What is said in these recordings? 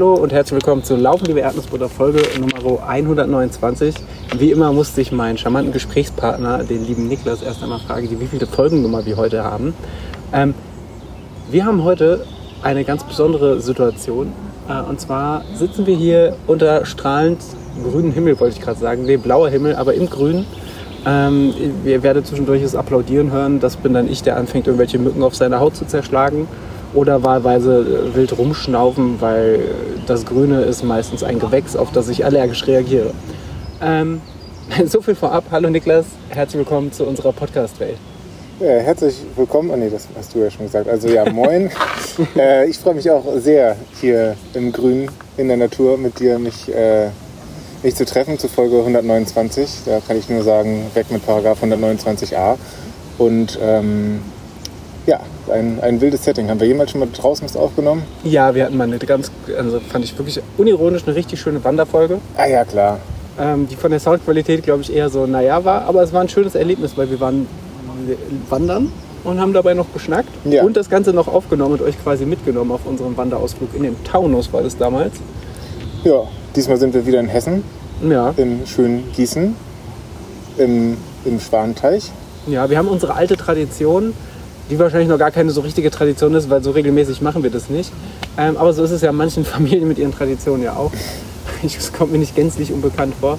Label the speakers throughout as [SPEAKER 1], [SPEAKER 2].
[SPEAKER 1] Hallo und herzlich willkommen zu Laufen, liebe Erdnussbutter, Folge Nummer 129. Wie immer musste ich meinen charmanten Gesprächspartner, den lieben Niklas, erst einmal fragen, wie viele Folgennummer wir heute haben. Ähm, wir haben heute eine ganz besondere Situation. Äh, und zwar sitzen wir hier unter strahlend grünen Himmel, wollte ich gerade sagen. Nee, blauer Himmel, aber im Grün. Ähm, ihr werdet zwischendurch das Applaudieren hören. Das bin dann ich, der anfängt, irgendwelche Mücken auf seiner Haut zu zerschlagen oder wahlweise äh, wild rumschnaufen, weil das Grüne ist meistens ein Gewächs, auf das ich allergisch reagiere. Ähm, so viel vorab. Hallo Niklas, herzlich willkommen zu unserer Podcast-Welt.
[SPEAKER 2] Ja, herzlich willkommen. Oh nee, das hast du ja schon gesagt. Also ja, moin. äh, ich freue mich auch sehr, hier im Grün in der Natur mit dir mich, äh, mich zu treffen zu Folge 129. Da kann ich nur sagen, weg mit Paragraph 129a. Und ähm, ja, ein, ein wildes Setting. Haben wir jemals schon mal draußen was aufgenommen?
[SPEAKER 1] Ja, wir hatten mal eine ganz, also fand ich wirklich unironisch eine richtig schöne Wanderfolge.
[SPEAKER 2] Ah ja, klar.
[SPEAKER 1] Ähm, die von der Soundqualität, glaube ich, eher so, naja war. Aber es war ein schönes Erlebnis, weil wir waren wandern und haben dabei noch geschnackt ja. und das Ganze noch aufgenommen und euch quasi mitgenommen auf unserem Wanderausflug in den Taunus war das damals.
[SPEAKER 2] Ja, diesmal sind wir wieder in Hessen.
[SPEAKER 1] Ja.
[SPEAKER 2] In schönen Gießen. Im, im Schwanenteich.
[SPEAKER 1] Ja, wir haben unsere alte Tradition die wahrscheinlich noch gar keine so richtige Tradition ist, weil so regelmäßig machen wir das nicht. Ähm, aber so ist es ja manchen Familien mit ihren Traditionen ja auch. Es kommt mir nicht gänzlich unbekannt vor.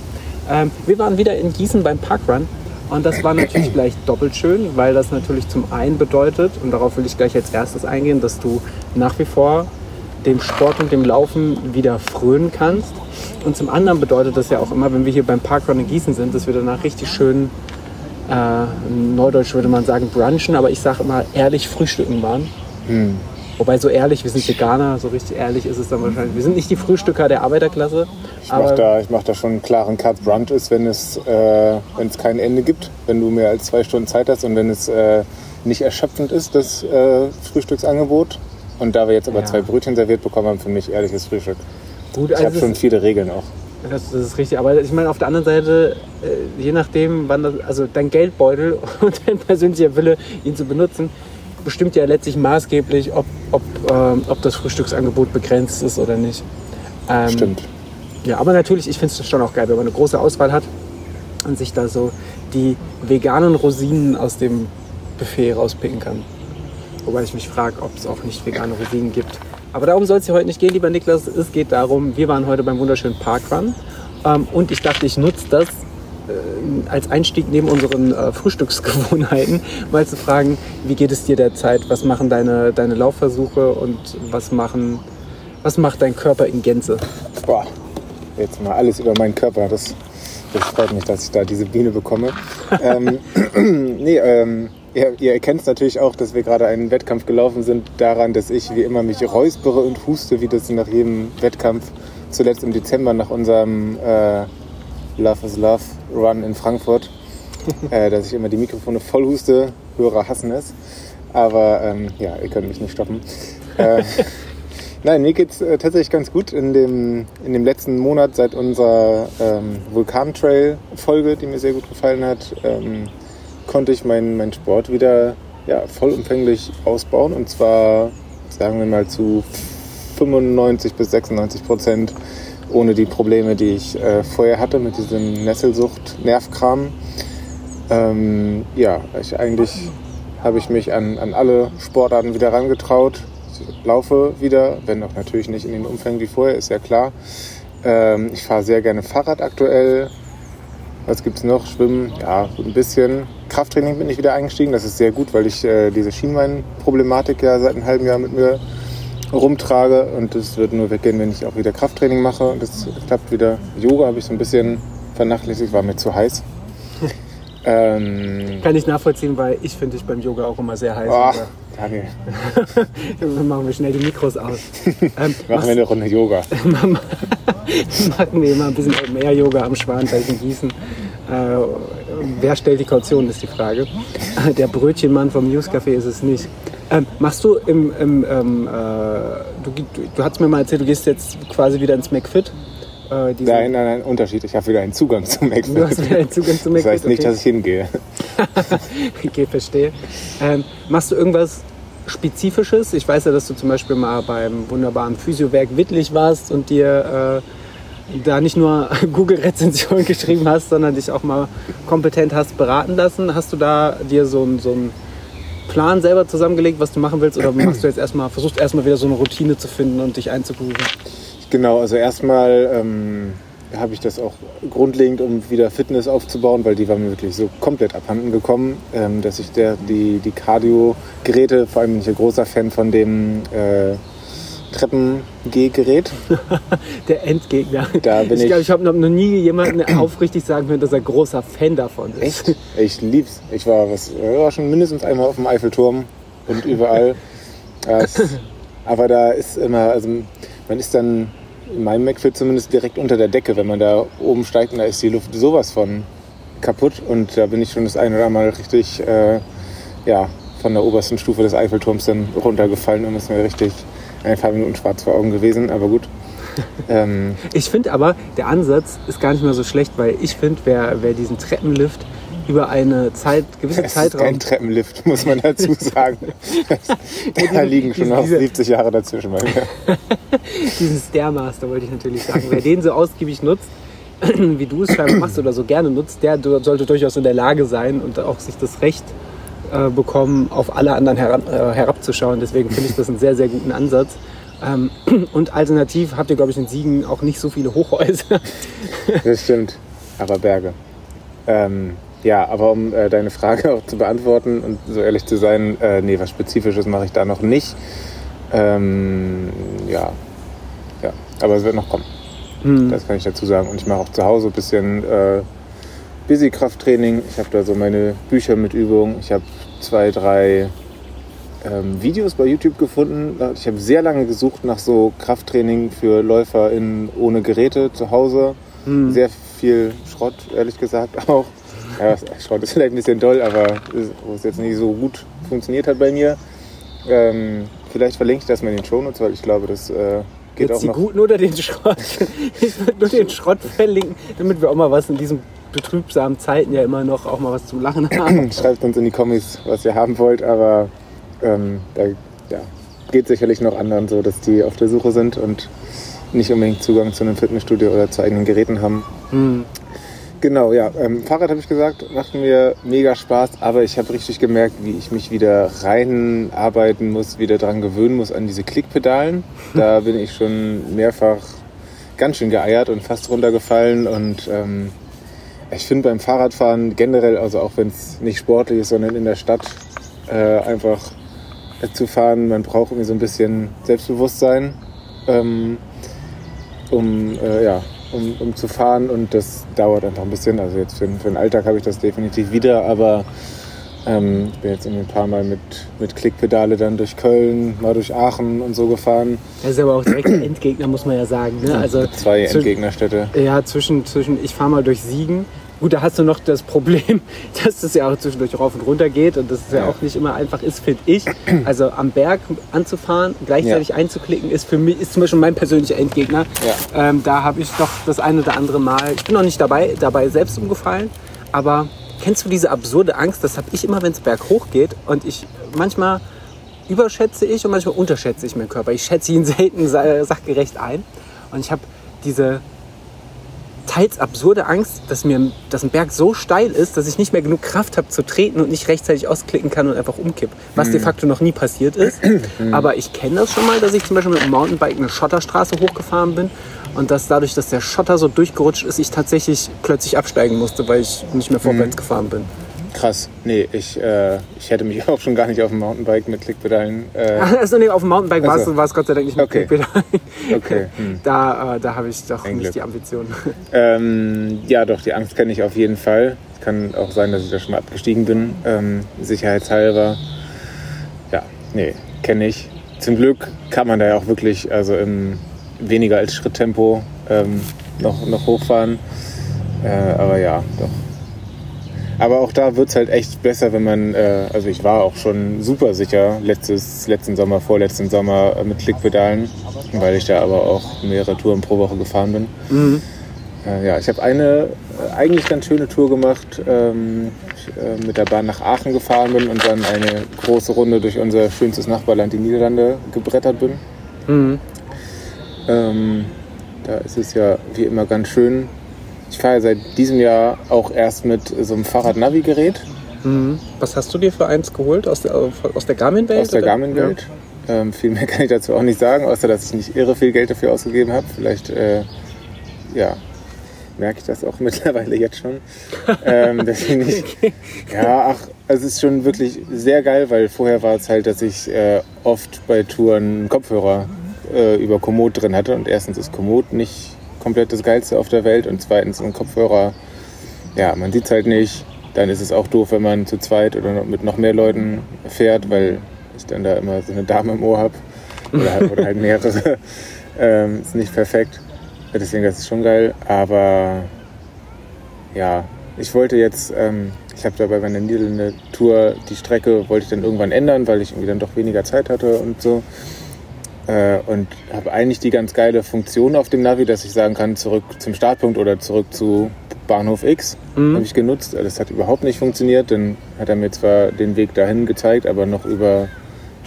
[SPEAKER 1] Ähm, wir waren wieder in Gießen beim Parkrun und das war natürlich gleich doppelt schön, weil das natürlich zum einen bedeutet, und darauf will ich gleich als erstes eingehen, dass du nach wie vor dem Sport und dem Laufen wieder frönen kannst. Und zum anderen bedeutet das ja auch immer, wenn wir hier beim Parkrun in Gießen sind, dass wir danach richtig schön Neudeutsch würde man sagen brunchen, aber ich sage immer ehrlich frühstücken waren. Hm. Wobei so ehrlich, wir sind Veganer, so richtig ehrlich ist es dann wahrscheinlich. Wir sind nicht die Frühstücker der Arbeiterklasse.
[SPEAKER 2] Ich mache da, mach da schon einen klaren Cut. Brunch ist, wenn es, äh, wenn es kein Ende gibt, wenn du mehr als zwei Stunden Zeit hast und wenn es äh, nicht erschöpfend ist, das äh, Frühstücksangebot. Und da wir jetzt aber ja. zwei Brötchen serviert bekommen haben, für mich ehrliches Frühstück. Gut, ich also habe schon viele Regeln auch.
[SPEAKER 1] Das, das, ist richtig. Aber ich meine, auf der anderen Seite, äh, je nachdem, wann das, also dein Geldbeutel und dein persönlicher Wille, ihn zu benutzen, bestimmt ja letztlich maßgeblich, ob, ob, ähm, ob das Frühstücksangebot begrenzt ist oder nicht.
[SPEAKER 2] Ähm, Stimmt.
[SPEAKER 1] Ja, aber natürlich, ich finde es schon auch geil, wenn man eine große Auswahl hat und sich da so die veganen Rosinen aus dem Buffet rauspicken kann. Wobei ich mich frage, ob es auch nicht vegane Rosinen gibt. Aber darum soll es hier heute nicht gehen, lieber Niklas. Es geht darum, wir waren heute beim wunderschönen Parkrun ähm, und ich dachte, ich nutze das äh, als Einstieg neben unseren äh, Frühstücksgewohnheiten, mal zu fragen, wie geht es dir derzeit? Was machen deine, deine Laufversuche und was, machen, was macht dein Körper in Gänze?
[SPEAKER 2] Boah, jetzt mal alles über meinen Körper. Das, das freut mich, dass ich da diese Biene bekomme. ähm, nee, ähm, Ihr, ihr erkennt natürlich auch, dass wir gerade einen Wettkampf gelaufen sind, daran, dass ich wie immer mich räuspere und huste, wie das nach jedem Wettkampf, zuletzt im Dezember nach unserem äh, Love is Love Run in Frankfurt, äh, dass ich immer die Mikrofone voll huste. Hörer hassen es. Aber ähm, ja, ihr könnt mich nicht stoppen. Äh, nein, mir geht es äh, tatsächlich ganz gut in dem, in dem letzten Monat seit unserer ähm, Vulkan-Trail-Folge, die mir sehr gut gefallen hat. Ähm, konnte ich meinen mein Sport wieder ja, vollumfänglich ausbauen und zwar, sagen wir mal, zu 95 bis 96 Prozent ohne die Probleme, die ich äh, vorher hatte mit diesem Nesselsucht, Nervkram. Ähm, ja, ich, eigentlich habe ich mich an, an alle Sportarten wieder rangetraut. Ich laufe wieder, wenn auch natürlich nicht in den Umfängen wie vorher, ist ja klar. Ähm, ich fahre sehr gerne Fahrrad aktuell. Was gibt es noch? Schwimmen, ja, ein bisschen. Krafttraining bin ich wieder eingestiegen. Das ist sehr gut, weil ich äh, diese Schienbein-Problematik ja seit einem halben Jahr mit mir rumtrage. Und das wird nur weggehen, wenn ich auch wieder Krafttraining mache. Und das klappt wieder. Yoga habe ich so ein bisschen vernachlässigt, war mir zu heiß.
[SPEAKER 1] ähm, Kann ich nachvollziehen, weil ich finde dich beim Yoga auch immer sehr heiß.
[SPEAKER 2] Oh, Daniel.
[SPEAKER 1] Dann machen wir schnell die Mikros aus.
[SPEAKER 2] Ähm, machen wir eine Runde Yoga.
[SPEAKER 1] machen wir mal ein bisschen mehr Yoga am Schwanteich in Gießen. Äh, wer stellt die Kaution, ist die Frage. Der Brötchenmann vom Newscafé ist es nicht. Ähm, machst du im, im ähm, äh, du, du, du hast mir mal erzählt, du gehst jetzt quasi wieder ins McFit.
[SPEAKER 2] Äh, nein, nein, nein, Unterschied. Ich habe wieder einen Zugang zum McFit.
[SPEAKER 1] Du hast wieder einen Zugang zum
[SPEAKER 2] McFit. Das heißt nicht, okay. dass ich hingehe.
[SPEAKER 1] okay, verstehe. Ähm, machst du irgendwas Spezifisches? Ich weiß ja, dass du zum Beispiel mal beim wunderbaren Physiowerk Wittlich warst und dir äh, da nicht nur Google-Rezensionen geschrieben hast, sondern dich auch mal kompetent hast beraten lassen. Hast du da dir so, ein, so einen Plan selber zusammengelegt, was du machen willst? Oder machst du jetzt erstmal, versuchst erstmal wieder so eine Routine zu finden und dich einzugrooven?
[SPEAKER 2] Genau, also erstmal ähm, habe ich das auch grundlegend, um wieder Fitness aufzubauen, weil die war mir wirklich so komplett abhanden gekommen, ähm, dass ich der, die, die Cardio-Geräte, vor allem bin ich ein großer Fan von dem äh, Treppengehgerät.
[SPEAKER 1] Der Endgegner.
[SPEAKER 2] Da bin
[SPEAKER 1] ich
[SPEAKER 2] ich-
[SPEAKER 1] glaube, ich habe noch nie jemanden aufrichtig sagen können, dass er großer Fan davon ist.
[SPEAKER 2] Echt? Ich lieb's. Ich war, was, war schon mindestens einmal auf dem Eiffelturm und überall. Ja, es, aber da ist immer, also man ist dann in meinem McFit zumindest direkt unter der Decke, wenn man da oben steigt und da ist die Luft sowas von kaputt und da bin ich schon das eine oder andere Mal richtig, äh, ja, von der obersten Stufe des Eiffelturms dann runtergefallen und ist mir richtig ein paar Minuten schwarz vor Augen gewesen, aber gut. Ähm,
[SPEAKER 1] Ich finde aber, der Ansatz ist gar nicht mehr so schlecht, weil ich finde, wer, wer diesen Treppenlift über eine Zeit, gewisse
[SPEAKER 2] Es ist kein
[SPEAKER 1] Zeitraum,
[SPEAKER 2] Treppenlift, muss man dazu sagen. da liegen schon noch
[SPEAKER 1] diese-
[SPEAKER 2] 70 Jahre dazwischen bei mir.
[SPEAKER 1] diesen Stairmaster wollte ich natürlich sagen, wer den so ausgiebig nutzt, wie du es scheinbar machst oder so gerne nutzt, der sollte durchaus in der Lage sein und auch sich das Recht äh, bekommen, auf alle anderen herab, äh, herabzuschauen. Deswegen finde ich das einen sehr, sehr guten Ansatz. Ähm, und alternativ habt ihr, glaube ich, in Siegen auch nicht so viele Hochhäuser.
[SPEAKER 2] Das stimmt. Aber Berge. Ähm, ja, aber um äh, deine Frage auch zu beantworten und so ehrlich zu sein, äh, nee, was Spezifisches mache ich da noch nicht. Ähm, ja. ja, aber es wird noch kommen. Das kann ich dazu sagen. Und ich mache auch zu Hause ein bisschen äh, Busy-Krafttraining. Ich habe da so meine Bücher mit Übungen. Ich habe zwei, drei ähm, Videos bei YouTube gefunden. Ich habe sehr lange gesucht nach so Krafttraining für Läufer in, ohne Geräte zu Hause. Sehr viel Schrott, ehrlich gesagt auch. Ja, Schrott ist vielleicht ein bisschen doll, aber es- wo es jetzt nicht so gut funktioniert hat bei mir. Ähm, vielleicht verlinke ich das mal in den Shownotes, weil ich glaube, das äh, geht
[SPEAKER 1] Jetzt
[SPEAKER 2] auch
[SPEAKER 1] die
[SPEAKER 2] noch.
[SPEAKER 1] guten oder den Schrott? Ich würde nur den Schrott verlinken, damit wir auch mal was in diesen betrübsamen Zeiten ja immer noch auch mal was zum Lachen haben.
[SPEAKER 2] Schreibt uns in die Kommis, was ihr haben wollt, aber ähm, da ja, geht sicherlich noch anderen so, dass die auf der Suche sind und nicht unbedingt Zugang zu einem Fitnessstudio oder zu eigenen Geräten haben. Genau, ja. Ähm, Fahrrad habe ich gesagt, macht mir mega Spaß, aber ich habe richtig gemerkt, wie ich mich wieder reinarbeiten muss, wieder dran gewöhnen muss an diese Klickpedalen. Da bin ich schon mehrfach ganz schön geeiert und fast runtergefallen und ähm, ich finde beim Fahrradfahren generell, also auch wenn es nicht sportlich ist, sondern in der Stadt äh, einfach zu fahren, man braucht irgendwie so ein bisschen Selbstbewusstsein, ähm, um, äh, ja, um, um zu fahren und das dauert einfach ein bisschen. Also jetzt für, den- für den Alltag habe ich das definitiv wieder, aber ähm, ich bin jetzt ein paar Mal mit, mit Klickpedale dann durch Köln, mal durch Aachen und so gefahren.
[SPEAKER 1] Das ist aber auch direkt der Endgegner, muss man ja sagen. Ne? Also
[SPEAKER 2] Zwei Endgegnerstädte.
[SPEAKER 1] Ja, zwischen, zwischen ich fahre mal durch Siegen. Gut, da hast du noch das Problem, dass das ja auch zwischendurch rauf und runter geht und das ja,
[SPEAKER 2] Ja.
[SPEAKER 1] auch nicht immer einfach ist, finde ich. Also am Berg anzufahren, gleichzeitig
[SPEAKER 2] Ja.
[SPEAKER 1] einzuklicken, ist für mich ist zum Beispiel mein persönlicher Endgegner. Ähm, da habe ich doch das ein oder andere Mal, ich bin noch nicht dabei, dabei selbst umgefallen, aber kennst du diese absurde Angst? Das habe ich immer, wenn es berghoch geht und ich manchmal überschätze ich und manchmal unterschätze ich meinen Körper. Ich schätze ihn selten sa- sachgerecht ein und ich habe diese teils absurde Angst, dass mir dass ein Berg so steil ist, dass ich nicht mehr genug Kraft habe zu treten und nicht rechtzeitig ausklicken kann und einfach umkipp. Was de facto noch nie passiert ist. Aber ich kenne das schon mal, dass ich zum Beispiel mit dem Mountainbike eine Schotterstraße hochgefahren bin und dass dadurch, dass der Schotter so durchgerutscht ist, ich tatsächlich plötzlich absteigen musste, weil ich nicht mehr vorwärts gefahren bin.
[SPEAKER 2] Krass. Nee, ich, äh, ich hätte mich auch schon gar nicht auf dem Mountainbike mit Klickpedalen. Äh,
[SPEAKER 1] Also nee, auf dem Mountainbike war es
[SPEAKER 2] Also.
[SPEAKER 1] war es Gott sei Dank nicht mit
[SPEAKER 2] Okay.
[SPEAKER 1] Klickpedalen.
[SPEAKER 2] okay. Hm.
[SPEAKER 1] Da, äh, da habe ich doch
[SPEAKER 2] Ein
[SPEAKER 1] nicht
[SPEAKER 2] Glück.
[SPEAKER 1] die Ambition.
[SPEAKER 2] Ähm, ja, doch, die Angst kenne ich auf jeden Fall. Es kann auch sein, dass ich da schon mal abgestiegen bin, ähm, sicherheitshalber. Ja, nee, kenne ich. Zum Glück kann man da ja auch wirklich, also im weniger als Schritttempo ähm, noch, noch hochfahren. Äh, aber ja, doch. Aber auch da wird es halt echt besser, wenn man, äh, also ich war auch schon super sicher letztes, letzten Sommer, vorletzten Sommer äh, mit Klickpedalen, weil ich da aber auch mehrere Touren pro Woche gefahren bin. Äh, ja, ich habe eine äh, eigentlich ganz schöne Tour gemacht, ähm, ich, äh, mit der Bahn nach Aachen gefahren bin und dann eine große Runde durch unser schönstes Nachbarland, die Niederlande, gebrettert bin.
[SPEAKER 1] Mhm.
[SPEAKER 2] Ähm, da ist es ja wie immer ganz schön. Ich fahre ja seit diesem Jahr auch erst mit so einem Fahrrad-Navi-Gerät
[SPEAKER 1] Mhm. Was hast du dir für eins geholt? Aus der, aus der Garmin-Welt?
[SPEAKER 2] aus der? Garmin-Welt. Ähm, viel mehr kann ich dazu auch nicht sagen, außer dass ich nicht irre viel Geld dafür ausgegeben habe. Vielleicht, äh, ja, merke ich das auch mittlerweile jetzt schon. ähm, dass ich nicht, ja, ach, es ist schon wirklich sehr geil, weil vorher war es halt, dass ich äh, oft bei Touren einen Kopfhörer äh, über Komoot drin hatte. Und erstens ist Komoot nicht komplett das Geilste auf der Welt und zweitens ein Kopfhörer, ja, man sieht es halt nicht. Dann ist es auch doof, wenn man zu zweit oder mit noch mehr Leuten fährt, weil ich dann da immer so eine Dame im Ohr habe oder, halt- oder halt mehrere. ähm, ist nicht perfekt. Deswegen das ist schon geil. Aber ja, ich wollte jetzt, ähm, ich habe da bei meiner Niederlande-Tour die Strecke wollte ich dann irgendwann ändern, weil ich irgendwie dann doch weniger Zeit hatte und so. Äh, und habe eigentlich die ganz geile Funktion auf dem Navi, dass ich sagen kann, zurück zum Startpunkt oder zurück zu Bahnhof X.
[SPEAKER 1] Mhm.
[SPEAKER 2] Habe ich genutzt. Das hat überhaupt nicht funktioniert. Dann hat er mir zwar den Weg dahin gezeigt, aber noch über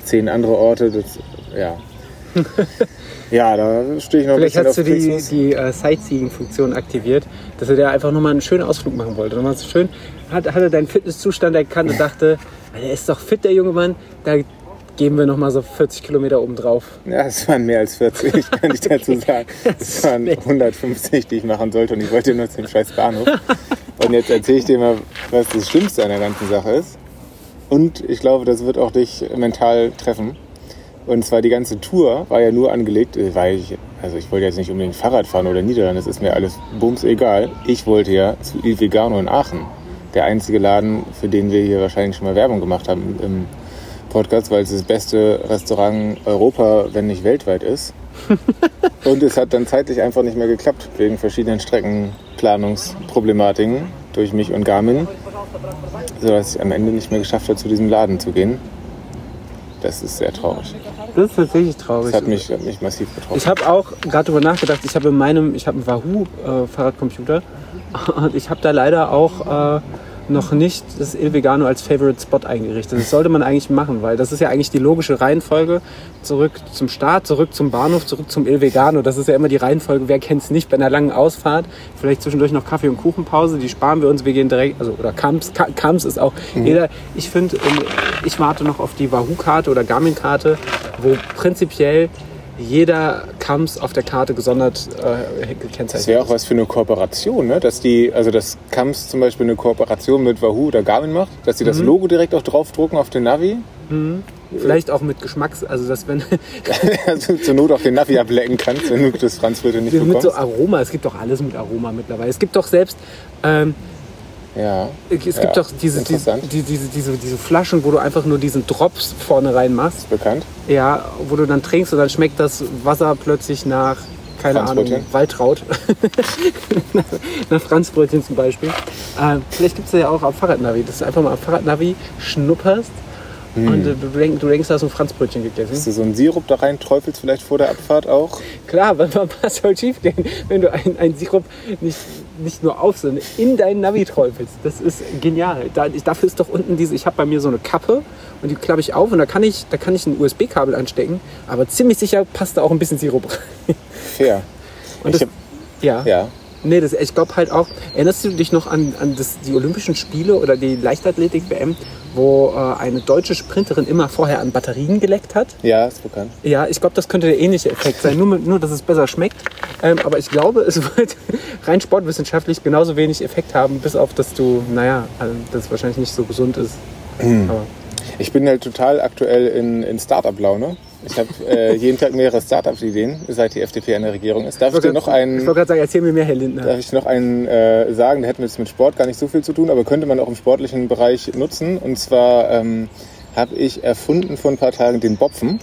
[SPEAKER 2] zehn andere Orte. Das, ja. ja, da stehe ich noch
[SPEAKER 1] Vielleicht
[SPEAKER 2] ein
[SPEAKER 1] hast du
[SPEAKER 2] bisschen
[SPEAKER 1] die, die äh, Sightseeing-Funktion aktiviert, dass er dir einfach nochmal einen schönen Ausflug machen wollte. Nochmal so schön, hat, hat er deinen Fitnesszustand erkannt und dachte, er ist doch fit, der junge Mann, da geben wir nochmal so 40 Kilometer oben drauf.
[SPEAKER 2] Ja, es waren mehr als 40, kann ich dazu sagen. Es waren 150, die ich machen sollte und ich wollte nur zu dem scheiß Bahnhof. Und jetzt erzähle ich dir mal, was das Schlimmste an der ganzen Sache ist. Und ich glaube, das wird auch dich mental treffen. Und zwar die ganze Tour war ja nur angelegt, äh, weil ich, also ich wollte jetzt nicht unbedingt Fahrrad fahren oder Niederlande, das ist mir alles bums egal. Ich wollte ja zu Il Vegano in Aachen. Der einzige Laden, für den wir hier wahrscheinlich schon mal Werbung gemacht haben im Podcast, weil es das beste Restaurant Europa, wenn nicht weltweit ist. Und es hat dann zeitlich einfach nicht mehr geklappt, wegen verschiedenen Streckenplanungsproblematiken durch mich und Garmin, sodass ich am Ende nicht mehr geschafft habe, zu diesem Laden zu gehen. Das ist sehr traurig.
[SPEAKER 1] Das ist tatsächlich traurig.
[SPEAKER 2] Das hat mich, hat mich massiv betroffen.
[SPEAKER 1] Ich habe auch gerade darüber nachgedacht, ich habe in meinem, ich habe einen Wahoo-Fahrradcomputer und ich habe da leider auch äh, noch nicht das Il Vegano als Favorite Spot eingerichtet. Das sollte man eigentlich machen, weil das ist ja eigentlich die logische Reihenfolge. Zurück zum Start, zurück zum Bahnhof, zurück zum Il Vegano. Das ist ja immer die Reihenfolge, wer kennt es nicht, bei einer langen Ausfahrt. Vielleicht zwischendurch noch Kaffee- und Kuchenpause, die sparen wir uns, wir gehen direkt, also oder Kamps, Ka- Kamps ist auch jeder, ich finde, ähm, ich warte noch auf die Wahoo-Karte oder Garmin-Karte, wo prinzipiell jeder Kamps auf der Karte gesondert äh, gekennzeichnet
[SPEAKER 2] Das wäre auch was für eine Kooperation, ne? dass die, also dass Kamps zum Beispiel eine Kooperation mit Wahoo oder Garmin macht, dass sie das
[SPEAKER 1] Mhm.
[SPEAKER 2] Logo direkt auch draufdrucken auf den Navi,
[SPEAKER 1] Vielleicht auch mit Geschmacks, also dass wenn
[SPEAKER 2] also zur Not auch den Navi ablecken kannst, wenn du das Franzbrötchen nicht
[SPEAKER 1] mit
[SPEAKER 2] bekommst.
[SPEAKER 1] so Aroma, es gibt doch alles mit Aroma mittlerweile. Es gibt doch selbst, ähm,
[SPEAKER 2] ja.
[SPEAKER 1] es gibt doch diese, diese, diese, diese, diese Flaschen, wo du einfach nur diesen Drops vorne rein machst,
[SPEAKER 2] bekannt.
[SPEAKER 1] ja, wo du dann trinkst und dann schmeckt das Wasser plötzlich nach, keine Ahnung? Waltraud. nach, Franzbrötchen zum Beispiel. Ähm, vielleicht gibt es ja auch am Fahrradnavi, dass du einfach mal am Fahrradnavi schnupperst und äh, du, denkst, du denkst, du hast ein Franzbrötchen gegessen.
[SPEAKER 2] Dass du so einen Sirup da rein träufelst, vielleicht vor der Abfahrt auch.
[SPEAKER 1] Klar, weil was soll schief gehen, wenn du ein, ein Sirup nicht, nicht nur auf, sondern in deinen Navi träufelst. Das ist genial. Da, ich, dafür ist doch unten diese, ich habe bei mir so eine Kappe und die klappe ich auf und da kann ich, da kann ich ein USB-Kabel anstecken, aber ziemlich sicher passt da auch ein bisschen Sirup rein.
[SPEAKER 2] Fair.
[SPEAKER 1] Und
[SPEAKER 2] ich
[SPEAKER 1] das,
[SPEAKER 2] hab,
[SPEAKER 1] ja.
[SPEAKER 2] ja.
[SPEAKER 1] Nee, das, ich glaube halt auch, erinnerst du dich noch an, an das, die Olympischen Spiele oder die Leichtathletik-WM, wo äh, eine deutsche Sprinterin immer vorher an Batterien geleckt hat?
[SPEAKER 2] Ja, ist bekannt.
[SPEAKER 1] Ja, ich glaube, das könnte der ähnliche Effekt sein, nur, nur dass es besser schmeckt. Ähm, aber ich glaube, es wird rein sportwissenschaftlich genauso wenig Effekt haben, bis auf, dass du, naja, also, dass es wahrscheinlich nicht so gesund ist. Aber
[SPEAKER 2] Ich bin halt total aktuell in, in Startup-Laune. Ich habe äh, jeden Tag mehrere Startup-Ideen, seit die FDP an der Regierung ist. Darf ich dir noch
[SPEAKER 1] ich
[SPEAKER 2] einen,
[SPEAKER 1] wollte gerade sagen, erzähl mir mehr, Herr Lindner.
[SPEAKER 2] darf ich noch einen äh, sagen, der hätte jetzt mit Sport gar nicht so viel zu tun, aber könnte man auch im sportlichen Bereich nutzen. Und zwar ähm, habe ich erfunden vor ein paar Tagen den Bopfen.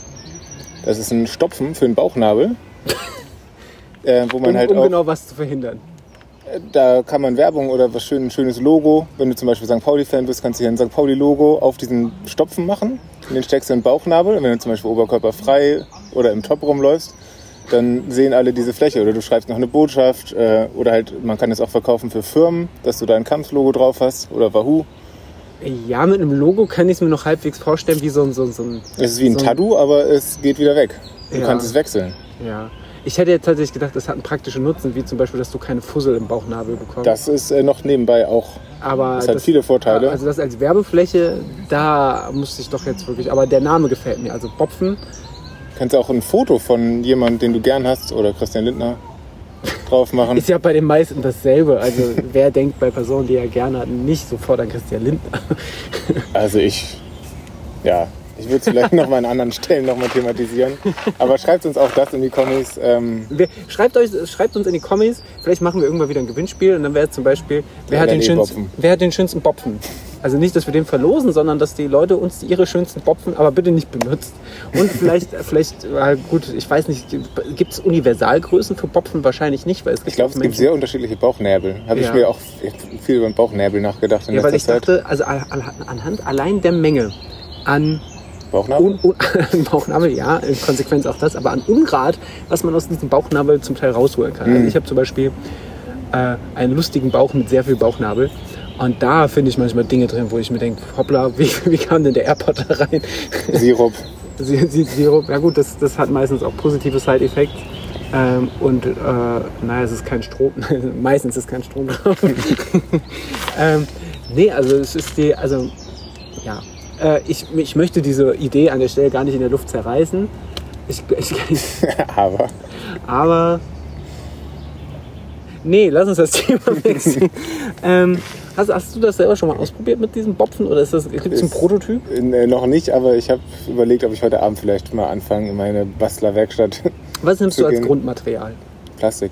[SPEAKER 2] Das ist ein Stopfen für den Bauchnabel. Äh, wo man
[SPEAKER 1] Um,
[SPEAKER 2] halt
[SPEAKER 1] um
[SPEAKER 2] auch
[SPEAKER 1] genau was zu verhindern.
[SPEAKER 2] da kann man Werbung oder was schön, ein schönes Logo. Wenn du zum Beispiel St. Pauli-Fan bist, kannst du hier ein St. Pauli-Logo auf diesen Stopfen machen. Den steckst du in den Bauchnabel. Wenn du zum Beispiel oberkörperfrei oder im Top rumläufst, dann sehen alle diese Fläche. Oder du schreibst noch eine Botschaft. Äh, oder halt, man kann es auch verkaufen für Firmen, dass du da ein Kampflogo drauf hast. Oder Wahoo.
[SPEAKER 1] Ja, mit einem Logo kann ich es mir noch halbwegs vorstellen, wie so ein. So, ein- so ein
[SPEAKER 2] Es ist wie ein
[SPEAKER 1] so ein-
[SPEAKER 2] Tattoo, aber es geht wieder weg. Du
[SPEAKER 1] Ja.
[SPEAKER 2] kannst es wechseln.
[SPEAKER 1] ja. Ich hätte jetzt tatsächlich gedacht, das hat einen praktischen Nutzen, wie zum Beispiel, dass du keine Fussel im Bauchnabel bekommst.
[SPEAKER 2] Das ist äh, noch nebenbei auch.
[SPEAKER 1] aber
[SPEAKER 2] Das hat viele Vorteile.
[SPEAKER 1] Also das als Werbefläche, da musste ich doch jetzt wirklich. Aber der Name gefällt mir. Also Bopfen,
[SPEAKER 2] Kannst auch ein Foto von jemandem, den du gern hast, oder Christian Lindner drauf machen.
[SPEAKER 1] ist ja bei den meisten dasselbe. Also wer denkt bei Personen, die er gerne hat, nicht sofort an Christian Lindner?
[SPEAKER 2] Also ich, ja, ich würde es vielleicht noch mal an anderen Stellen noch mal thematisieren. Aber schreibt uns auch das in die Comics. Ähm,
[SPEAKER 1] schreibt, euch, schreibt uns in die Kommis, vielleicht machen wir irgendwann wieder ein Gewinnspiel und dann wäre es zum Beispiel, wer hat, den schönsten, wer hat den schönsten Bopfen? Also nicht, dass wir den verlosen, sondern dass die Leute uns ihre schönsten Bopfen, aber bitte nicht benutzt. Und vielleicht, vielleicht äh, gut, ich weiß nicht, gibt es Universalgrößen für Bopfen? Wahrscheinlich nicht, weil es gibt
[SPEAKER 2] ich glaube, es gibt sehr unterschiedliche Bauchnäbel. Habe ich
[SPEAKER 1] Ja.
[SPEAKER 2] mir auch viel über den Bauchnäbel nachgedacht in
[SPEAKER 1] Ja, weil ich
[SPEAKER 2] Zeit.
[SPEAKER 1] dachte, also an- an- anhand allein der Menge an
[SPEAKER 2] Bauchnabel?
[SPEAKER 1] Un, un, Bauchnabel, ja, in Konsequenz auch das, aber an Unrat, was man aus diesem Bauchnabel zum Teil rausholen kann.
[SPEAKER 2] Mhm.
[SPEAKER 1] Also ich habe zum Beispiel äh, einen lustigen Bauch mit sehr viel Bauchnabel. Und da finde ich manchmal Dinge drin, wo ich mir denke, hoppla, wie, wie kam denn der AirPod da rein?
[SPEAKER 2] Sirup.
[SPEAKER 1] Sirup, ja gut, das, das hat meistens auch positive Side-Effekte. Ähm, und äh, naja, es ist kein Strom, meistens ist kein Strom drauf. ähm, nee, also es ist die, also ja, äh, ich, ich möchte diese Idee an der Stelle gar nicht in der Luft zerreißen. Ich, ich,
[SPEAKER 2] Aber
[SPEAKER 1] aber nee, lass uns das Thema wechseln. ähm, hast, hast du das selber schon mal ausprobiert mit diesem Bopfen oder ist das, gibt es einen Prototyp?
[SPEAKER 2] äh, noch nicht, aber ich habe überlegt, ob ich heute Abend vielleicht mal anfange in meine Bastlerwerkstatt.
[SPEAKER 1] Was nimmst du als
[SPEAKER 2] gehen.
[SPEAKER 1] Grundmaterial?
[SPEAKER 2] Plastik.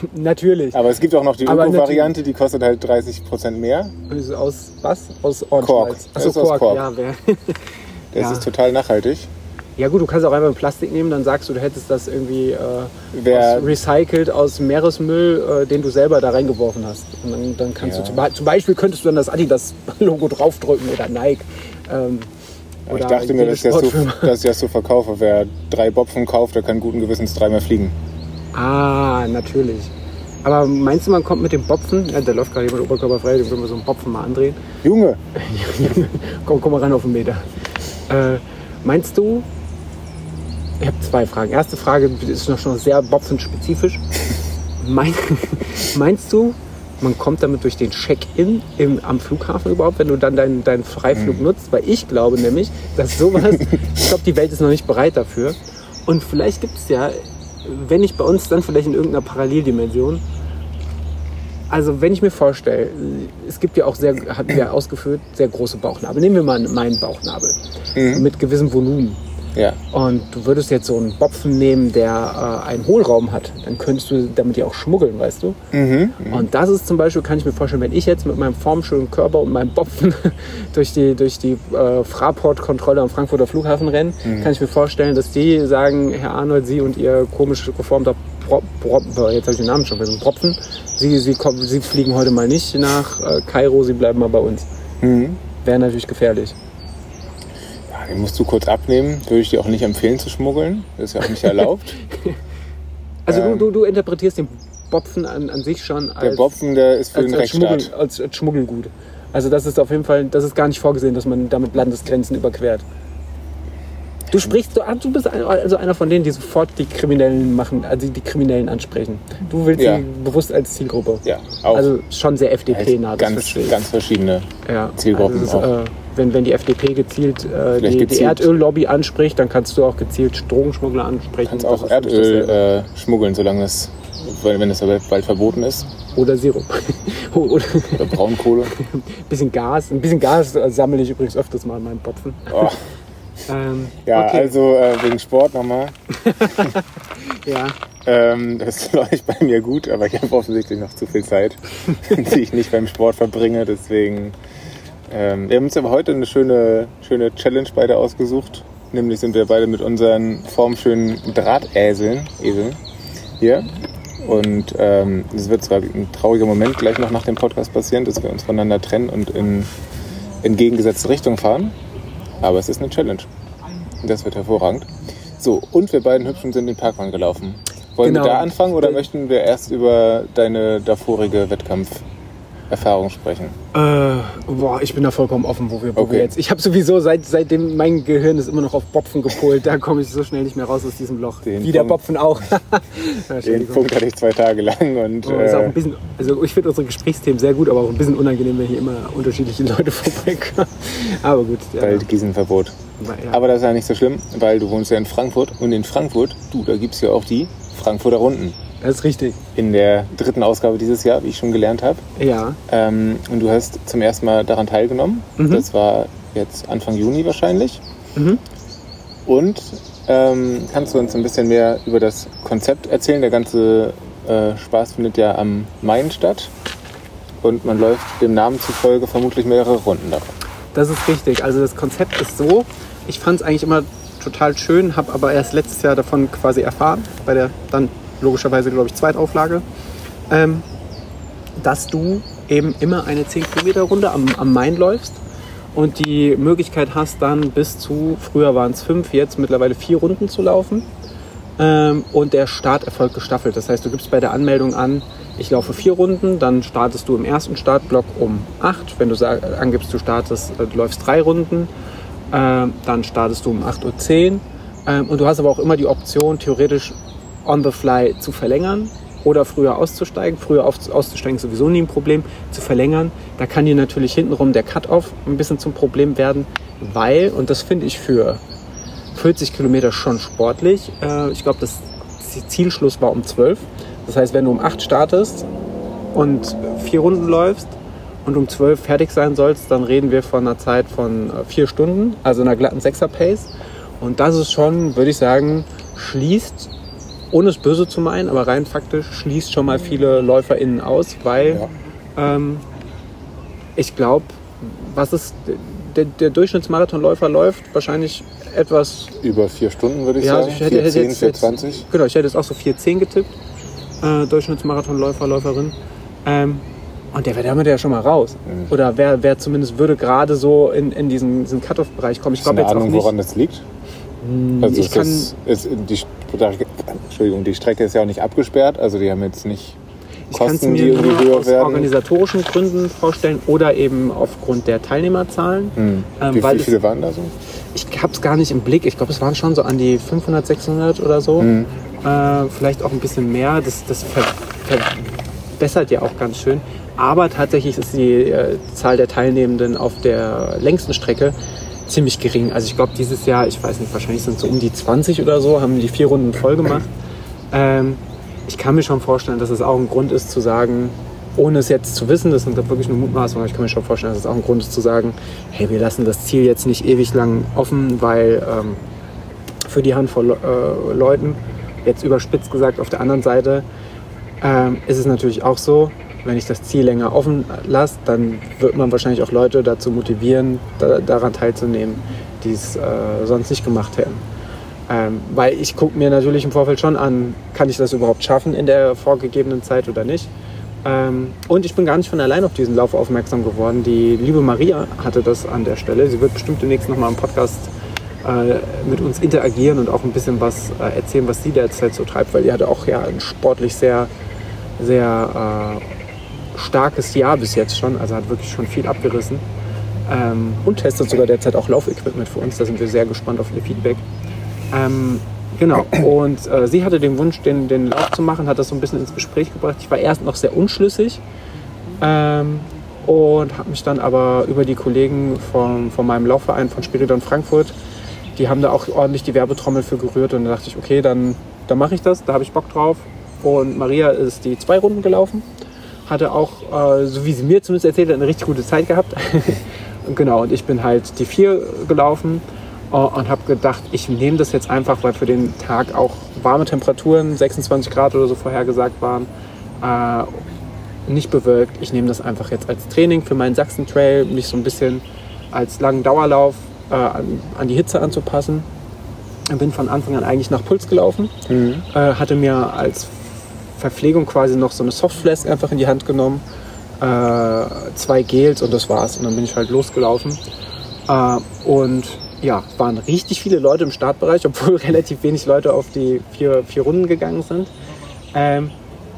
[SPEAKER 1] Natürlich.
[SPEAKER 2] Aber es gibt auch noch die Öko-Variante, die kostet halt 30% mehr.
[SPEAKER 1] Also Aus was? Aus Orange
[SPEAKER 2] Kork.
[SPEAKER 1] Achso, Kork,
[SPEAKER 2] Kork.
[SPEAKER 1] ja. Wer.
[SPEAKER 2] Das
[SPEAKER 1] Ja.
[SPEAKER 2] ist total nachhaltig.
[SPEAKER 1] ja gut, du kannst auch einfach Plastik nehmen, dann sagst du, du hättest das irgendwie äh, aus recycelt aus Meeresmüll, äh, den du selber da reingeworfen hast. Und dann, dann kannst
[SPEAKER 2] Ja.
[SPEAKER 1] du zum, Be- zum Beispiel könntest du dann das Adidas-Logo draufdrücken oder Nike. Ähm,
[SPEAKER 2] Aber ich
[SPEAKER 1] oder
[SPEAKER 2] dachte mir, dass ich, das so, dass ich das so verkaufe. Wer drei Bopfen kauft, der kann guten Gewissens dreimal fliegen.
[SPEAKER 1] Ah, natürlich. Aber meinst du, man kommt mit dem Bopfen? Ja, da läuft gerade jemand oberkörperfrei, den können wir so einen Bopfen mal andrehen.
[SPEAKER 2] Junge,
[SPEAKER 1] komm, komm mal ran auf den Meter. Äh, meinst du, ich habe zwei Fragen. Erste Frage ist noch schon sehr bopfenspezifisch. Mein, meinst du, man kommt damit durch den Check-in am Flughafen überhaupt, wenn du dann deinen, deinen Freiflug
[SPEAKER 2] Mhm.
[SPEAKER 1] nutzt? Weil ich glaube nämlich, dass sowas, ich glaube, die Welt ist noch nicht bereit dafür. Und vielleicht gibt es ja, wenn nicht bei uns, dann vielleicht in irgendeiner Paralleldimension, also wenn ich mir vorstelle, es gibt ja auch sehr, hatten wir ausgeführt, sehr große Bauchnabel. Nehmen wir mal meinen Bauchnabel mit gewissem Volumen.
[SPEAKER 2] Ja.
[SPEAKER 1] Und du würdest jetzt so einen Bopfen nehmen, der äh, einen Hohlraum hat, dann könntest du damit ja auch schmuggeln, weißt du? Und das ist zum Beispiel, kann ich mir vorstellen, wenn ich jetzt mit meinem formschönen Körper und meinem Bopfen durch die, durch die äh, Fraport-Kontrolle am Frankfurter Flughafen renne, kann ich mir vorstellen, dass die sagen, Herr Arnold, Sie und Ihr komisch geformter Pro, Pro, jetzt habe ich den Namen schon vergessen, Propfen, Sie, Sie, Sie fliegen heute mal nicht nach äh, Kairo, Sie bleiben mal bei uns. Wäre natürlich gefährlich.
[SPEAKER 2] Den musst du kurz abnehmen. Würde ich dir auch nicht empfehlen zu schmuggeln. Das ist ja auch nicht erlaubt.
[SPEAKER 1] Also
[SPEAKER 2] Ähm.
[SPEAKER 1] du, du, du interpretierst den Bopfen an, an sich schon als...
[SPEAKER 2] Der Bopfen, der ist für
[SPEAKER 1] als,
[SPEAKER 2] den
[SPEAKER 1] als,
[SPEAKER 2] Rechtsstaat.
[SPEAKER 1] als, als Schmuggelgut. Also das ist auf jeden Fall, das ist gar nicht vorgesehen, dass man damit Landesgrenzen überquert. Du sprichst, du, ah, du bist also einer von denen, die sofort die Kriminellen machen, also die Kriminellen ansprechen. Du willst
[SPEAKER 2] Ja.
[SPEAKER 1] sie bewusst als Zielgruppe.
[SPEAKER 2] Ja, auch
[SPEAKER 1] Also schon sehr FDP-nah,
[SPEAKER 2] ganz, ganz verschiedene.
[SPEAKER 1] ja.
[SPEAKER 2] Zielgruppen
[SPEAKER 1] also ist,
[SPEAKER 2] auch.
[SPEAKER 1] äh, wenn, wenn die FDP gezielt, äh, die, die
[SPEAKER 2] gezielt.
[SPEAKER 1] Erdöllobby anspricht, dann kannst du auch gezielt Drogenschmuggler ansprechen.
[SPEAKER 2] kannst
[SPEAKER 1] Das
[SPEAKER 2] auch Erdöl äh, schmuggeln, solange es, weil- wenn es aber bald verboten ist.
[SPEAKER 1] Oder Sirup. Oder
[SPEAKER 2] Oder Braunkohle.
[SPEAKER 1] ein bisschen Gas. Ein bisschen Gas äh, sammle ich übrigens öfters mal in meinen Bopfen.
[SPEAKER 2] Oh,
[SPEAKER 1] Ähm,
[SPEAKER 2] ja,
[SPEAKER 1] okay.
[SPEAKER 2] also äh, wegen Sport nochmal.
[SPEAKER 1] Ja.
[SPEAKER 2] Ähm, das läuft bei mir gut, aber ich habe offensichtlich noch zu viel Zeit, die ich nicht beim Sport verbringe. Deswegen. Ähm, wir haben uns aber heute eine schöne, schöne Challenge beide ausgesucht. Nämlich sind wir beide mit unseren formschönen Drahtäseln Eseln hier. Und ähm, es wird zwar ein trauriger Moment gleich noch nach dem Podcast passieren, dass wir uns voneinander trennen und in entgegengesetzte Richtung fahren. Aber es ist eine Challenge. Und das wird hervorragend. So, und wir beiden Hübschen sind den Parkrun gelaufen. Wollen
[SPEAKER 1] Genau.
[SPEAKER 2] wir da anfangen oder
[SPEAKER 1] Äh,
[SPEAKER 2] möchten wir erst über deine davorige Wettkampferfahrung sprechen?
[SPEAKER 1] Äh, boah, ich bin da vollkommen offen, wo wir, wo
[SPEAKER 2] Okay.
[SPEAKER 1] wir jetzt. Ich habe sowieso seit seitdem mein Gehirn ist immer noch auf Bopfen gepolt. Da komme ich so schnell nicht mehr raus aus diesem Loch.
[SPEAKER 2] Den
[SPEAKER 1] Wie der
[SPEAKER 2] Punkt-
[SPEAKER 1] Bopfen auch.
[SPEAKER 2] Den. Punkt hatte ich zwei Tage lang und
[SPEAKER 1] Oh, ist auch
[SPEAKER 2] äh,
[SPEAKER 1] ein bisschen, also ich finde unsere Gesprächsthemen sehr gut, aber auch ein bisschen unangenehm, wenn hier immer unterschiedliche Leute vorbeikommen. Aber gut. Ja,
[SPEAKER 2] bald Gießenverbot.
[SPEAKER 1] ja.
[SPEAKER 2] Aber das ist ja nicht so schlimm, weil du wohnst ja in Frankfurt und in Frankfurt, du, da gibt es ja auch die Frankfurter Runden.
[SPEAKER 1] Das ist richtig.
[SPEAKER 2] In der dritten Ausgabe dieses Jahr, wie ich schon gelernt habe.
[SPEAKER 1] Ja.
[SPEAKER 2] Ähm, und du hast zum ersten Mal daran teilgenommen.
[SPEAKER 1] Mhm.
[SPEAKER 2] Das war jetzt Anfang Juni wahrscheinlich.
[SPEAKER 1] Mhm.
[SPEAKER 2] Und ähm, kannst du uns ein bisschen mehr über das Konzept erzählen? Der ganze äh, Spaß findet ja am Main statt. Und man läuft dem Namen zufolge vermutlich mehrere Runden davon.
[SPEAKER 1] Das ist richtig. Also das Konzept ist so, ich fand es eigentlich immer total schön, habe aber erst letztes Jahr davon quasi erfahren, bei der dann logischerweise, glaube ich, Zweitauflage, ähm, dass du eben immer eine 10 Kilometer Runde am, am Main läufst und die Möglichkeit hast dann bis zu, früher waren es fünf, jetzt mittlerweile vier Runden zu laufen. Ähm, und der Start erfolgt gestaffelt. Das heißt, du gibst bei der Anmeldung an, ich laufe vier Runden, dann startest du im ersten Startblock um acht. Wenn du sag, angibst, du startest, äh, du läufst drei Runden, ähm, dann startest du um 8.10 Uhr. Ähm, und du hast aber auch immer die Option, theoretisch on the fly zu verlängern oder früher auszusteigen. Früher auszusteigen ist sowieso nie ein Problem. Zu verlängern, da kann dir natürlich hintenrum der Cut-Off ein bisschen zum Problem werden, weil, und das finde ich für 40 Kilometer schon sportlich, äh, ich glaube, das Zielschluss war um 12. Das heißt, wenn du um 8 startest und vier Runden läufst und um 12 fertig sein sollst, dann reden wir von einer Zeit von äh, vier Stunden, also einer glatten 6er Pace. Und das ist schon, würde ich sagen, schließt, ohne es böse zu meinen, aber rein faktisch schließt schon mal viele LäuferInnen aus, weil ähm, ich glaube, was ist, der, der Durchschnittsmarathonläufer läuft wahrscheinlich etwas
[SPEAKER 2] Über vier Stunden würde ich
[SPEAKER 1] ja,
[SPEAKER 2] sagen.
[SPEAKER 1] ich hätte, hätte
[SPEAKER 2] 410,
[SPEAKER 1] jetzt, jetzt,
[SPEAKER 2] 420.
[SPEAKER 1] genau, ich hätte jetzt auch so 410 getippt, äh, Durchschnittsmarathonläufer, Läuferin. Ähm, und der wäre damit ja schon mal raus.
[SPEAKER 2] Mhm.
[SPEAKER 1] Oder wer, wer zumindest würde gerade so in, in diesen, diesen Cut-Off-Bereich kommen. Ich glaube jetzt auch
[SPEAKER 2] Ahnung,
[SPEAKER 1] nicht.
[SPEAKER 2] woran das liegt? Also
[SPEAKER 1] ich
[SPEAKER 2] ist das, ist die, Entschuldigung, die Strecke ist ja auch nicht abgesperrt, also die haben jetzt nicht
[SPEAKER 1] Ich kann es mir nur aus
[SPEAKER 2] werden.
[SPEAKER 1] organisatorischen Gründen vorstellen oder eben aufgrund der Teilnehmerzahlen.
[SPEAKER 2] Hm.
[SPEAKER 1] Ähm,
[SPEAKER 2] Wie, wie
[SPEAKER 1] es-
[SPEAKER 2] viele waren da so?
[SPEAKER 1] Ich habe es gar nicht im Blick. Ich glaube, es waren schon so an die 500, 600 oder so.
[SPEAKER 2] Mhm.
[SPEAKER 1] Äh, vielleicht auch ein bisschen mehr. Das, das ver verbessert ja auch ganz schön. Aber tatsächlich ist die äh, Zahl der Teilnehmenden auf der längsten Strecke ziemlich gering. Also ich glaube, dieses Jahr, ich weiß nicht, wahrscheinlich sind es so um die 20 oder so, haben die vier Runden voll gemacht. Ähm, ich kann mir schon vorstellen, dass es auch ein Grund ist zu sagen, ohne es jetzt zu wissen, das sind da wirklich nur Mutmaßungen, ich kann mir schon vorstellen, dass es auch ein Grund ist zu sagen, hey, wir lassen das Ziel jetzt nicht ewig lang offen, weil ähm, für die Handvoll äh, Leuten, jetzt überspitzt gesagt, auf der anderen Seite ähm, ist es natürlich auch so, wenn ich das Ziel länger offen lasse, dann wird man wahrscheinlich auch Leute dazu motivieren, da, daran teilzunehmen, die es äh, sonst nicht gemacht hätten. Ähm, weil ich gucke mir natürlich im Vorfeld schon an, kann ich das überhaupt schaffen in der vorgegebenen Zeit oder nicht. Ähm, und ich bin gar nicht von allein auf diesen Lauf aufmerksam geworden. Die liebe Maria hatte das an der Stelle. Sie wird bestimmt demnächst nochmal im Podcast äh, mit uns interagieren und auch ein bisschen was äh, erzählen, was sie derzeit so treibt, weil die hatte auch ja ein sportlich sehr, sehr äh, starkes Jahr bis jetzt schon. Also hat wirklich schon viel abgerissen. Ähm, und testet sogar derzeit auch Laufequipment für uns. Da sind wir sehr gespannt auf ihr Feedback. Ähm, genau. Und äh, sie hatte den Wunsch, den, den Lauf zu machen, hat das so ein bisschen ins Gespräch gebracht. Ich war erst noch sehr unschlüssig ähm, und habe mich dann aber über die Kollegen von, von meinem Laufverein von Spiridon Frankfurt, die haben da auch ordentlich die Werbetrommel für gerührt und da dachte ich, okay, dann, dann mache ich das, da habe ich Bock drauf. Und Maria ist die zwei Runden gelaufen, hatte auch, äh, so wie sie mir zumindest erzählt hat, eine richtig gute Zeit gehabt. Und genau, und ich bin halt die vier gelaufen äh, und habe gedacht, ich nehme das jetzt einfach, weil für den Tag auch warme Temperaturen, 26 Grad oder so vorhergesagt waren, äh, nicht bewölkt. Ich nehme das einfach jetzt als Training für meinen Sachsen-Trail, mich so ein bisschen als langen Dauerlauf äh, an, an die Hitze anzupassen. Bin von Anfang an eigentlich nach Puls gelaufen, äh, hatte mir als Verpflegung quasi noch so eine Softflask einfach in die Hand genommen, äh, zwei Gels und das war's. Und dann bin ich halt losgelaufen. Äh, und ja, waren richtig viele Leute im Startbereich, obwohl relativ wenig Leute auf die vier, vier Runden gegangen sind. Ähm,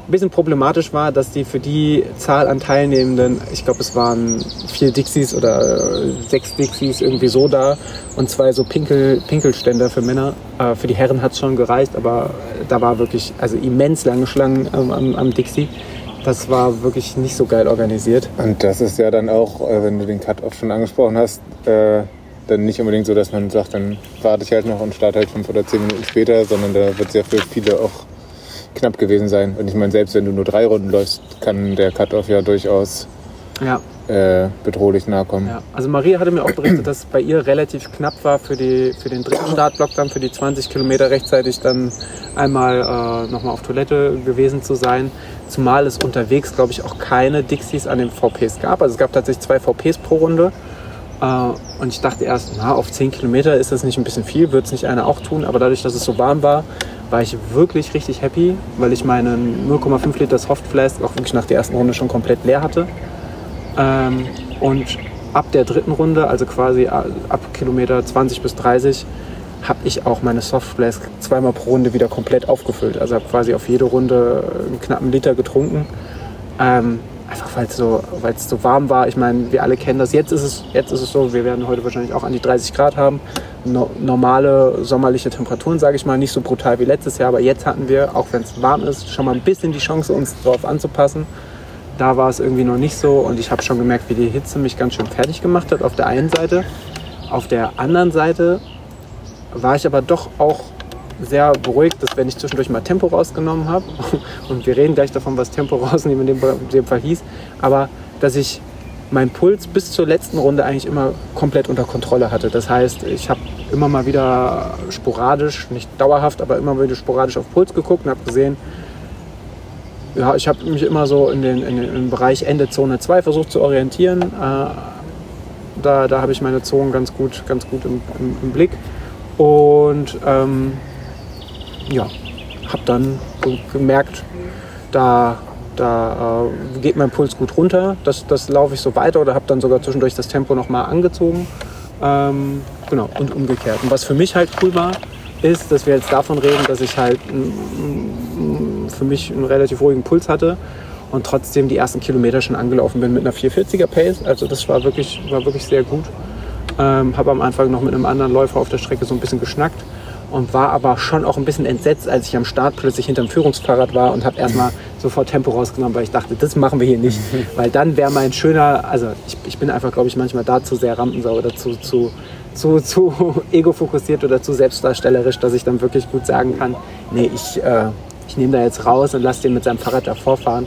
[SPEAKER 1] ein bisschen problematisch war, dass die für die Zahl an Teilnehmenden, ich glaube es waren vier Dixies oder äh, sechs Dixies irgendwie so da und zwei so Pinkel, Pinkelständer für Männer. Äh, für die Herren hat es schon gereicht, aber da war wirklich also immens lange Schlangen ähm, am, am Dixie. Das war wirklich nicht so geil organisiert.
[SPEAKER 2] Und das ist ja dann auch, äh, wenn du den Cut-Off schon angesprochen hast, äh, dann nicht unbedingt so, dass man sagt, dann warte ich halt noch und starte halt fünf oder zehn Minuten später, sondern da wird ja für viele auch knapp gewesen sein. Und ich meine, selbst wenn du nur drei Runden läufst, kann der Cut-Off ja durchaus
[SPEAKER 1] Ja,
[SPEAKER 2] äh, bedrohlich nahe kommen.
[SPEAKER 1] ja. Also Maria hatte mir auch berichtet, dass es bei ihr relativ knapp war für, die, für den dritten Startblock dann, für die 20 Kilometer rechtzeitig dann einmal äh, nochmal auf Toilette gewesen zu sein. Zumal es unterwegs, glaube ich, auch keine Dixies an den VPs gab. Also es gab tatsächlich zwei VPs pro Runde. Äh, und ich dachte erst, na, auf 10 Kilometer ist das nicht ein bisschen viel, wird es nicht einer auch tun. Aber dadurch, dass es so warm war, war ich wirklich richtig happy, weil ich meinen 0,5 Liter Soft Flask auch wirklich nach der ersten Runde schon komplett leer hatte. Ähm, und ab der dritten Runde, also quasi ab Kilometer 20 bis 30, habe ich auch meine Softflask zweimal pro Runde wieder komplett aufgefüllt. Also habe quasi auf jede Runde einen knappen Liter getrunken. Ähm, einfach weil es so, so warm war. Ich meine, wir alle kennen das. Jetzt ist, es, jetzt ist es so, wir werden heute wahrscheinlich auch an die 30 Grad haben. No, normale sommerliche Temperaturen, sage ich mal, nicht so brutal wie letztes Jahr. Aber jetzt hatten wir, auch wenn es warm ist, schon mal ein bisschen die Chance, uns darauf anzupassen. Da war es irgendwie noch nicht so und ich habe schon gemerkt, wie die Hitze mich ganz schön fertig gemacht hat auf der einen Seite. Auf der anderen Seite war ich aber doch auch sehr beruhigt, dass wenn ich zwischendurch mal Tempo rausgenommen habe, und wir reden gleich davon, was Tempo rausnehmen in dem, in dem Fall hieß, aber dass ich meinen Puls bis zur letzten Runde eigentlich immer komplett unter Kontrolle hatte. Das heißt, ich habe immer mal wieder sporadisch, nicht dauerhaft, aber immer wieder sporadisch auf Puls geguckt und habe gesehen, ja, ich habe mich immer so in den, in den Bereich Ende Zone 2 versucht zu orientieren. Äh, da da habe ich meine Zonen ganz gut, ganz gut im, im, im Blick. Und ähm, ja, habe dann gemerkt, da, da äh, geht mein Puls gut runter. Das, das laufe ich so weiter oder habe dann sogar zwischendurch das Tempo nochmal angezogen. Ähm, genau, und umgekehrt. Und was für mich halt cool war, ist, dass wir jetzt davon reden, dass ich halt mm, mm, für mich einen relativ ruhigen Puls hatte und trotzdem die ersten Kilometer schon angelaufen bin mit einer 440er Pace. Also das war wirklich, war wirklich sehr gut. Ähm, habe am Anfang noch mit einem anderen Läufer auf der Strecke so ein bisschen geschnackt und war aber schon auch ein bisschen entsetzt, als ich am Start plötzlich hinterm Führungsfahrrad war und habe erstmal sofort Tempo rausgenommen, weil ich dachte, das machen wir hier nicht. Weil dann wäre mein schöner, also ich, ich bin einfach, glaube ich, manchmal da zu sehr Rampensau oder zu, zu, zu, zu ego-fokussiert oder zu selbstdarstellerisch, dass ich dann wirklich gut sagen kann, nee, ich, äh, ich nehme da jetzt raus und lasse den mit seinem Fahrrad davor fahren.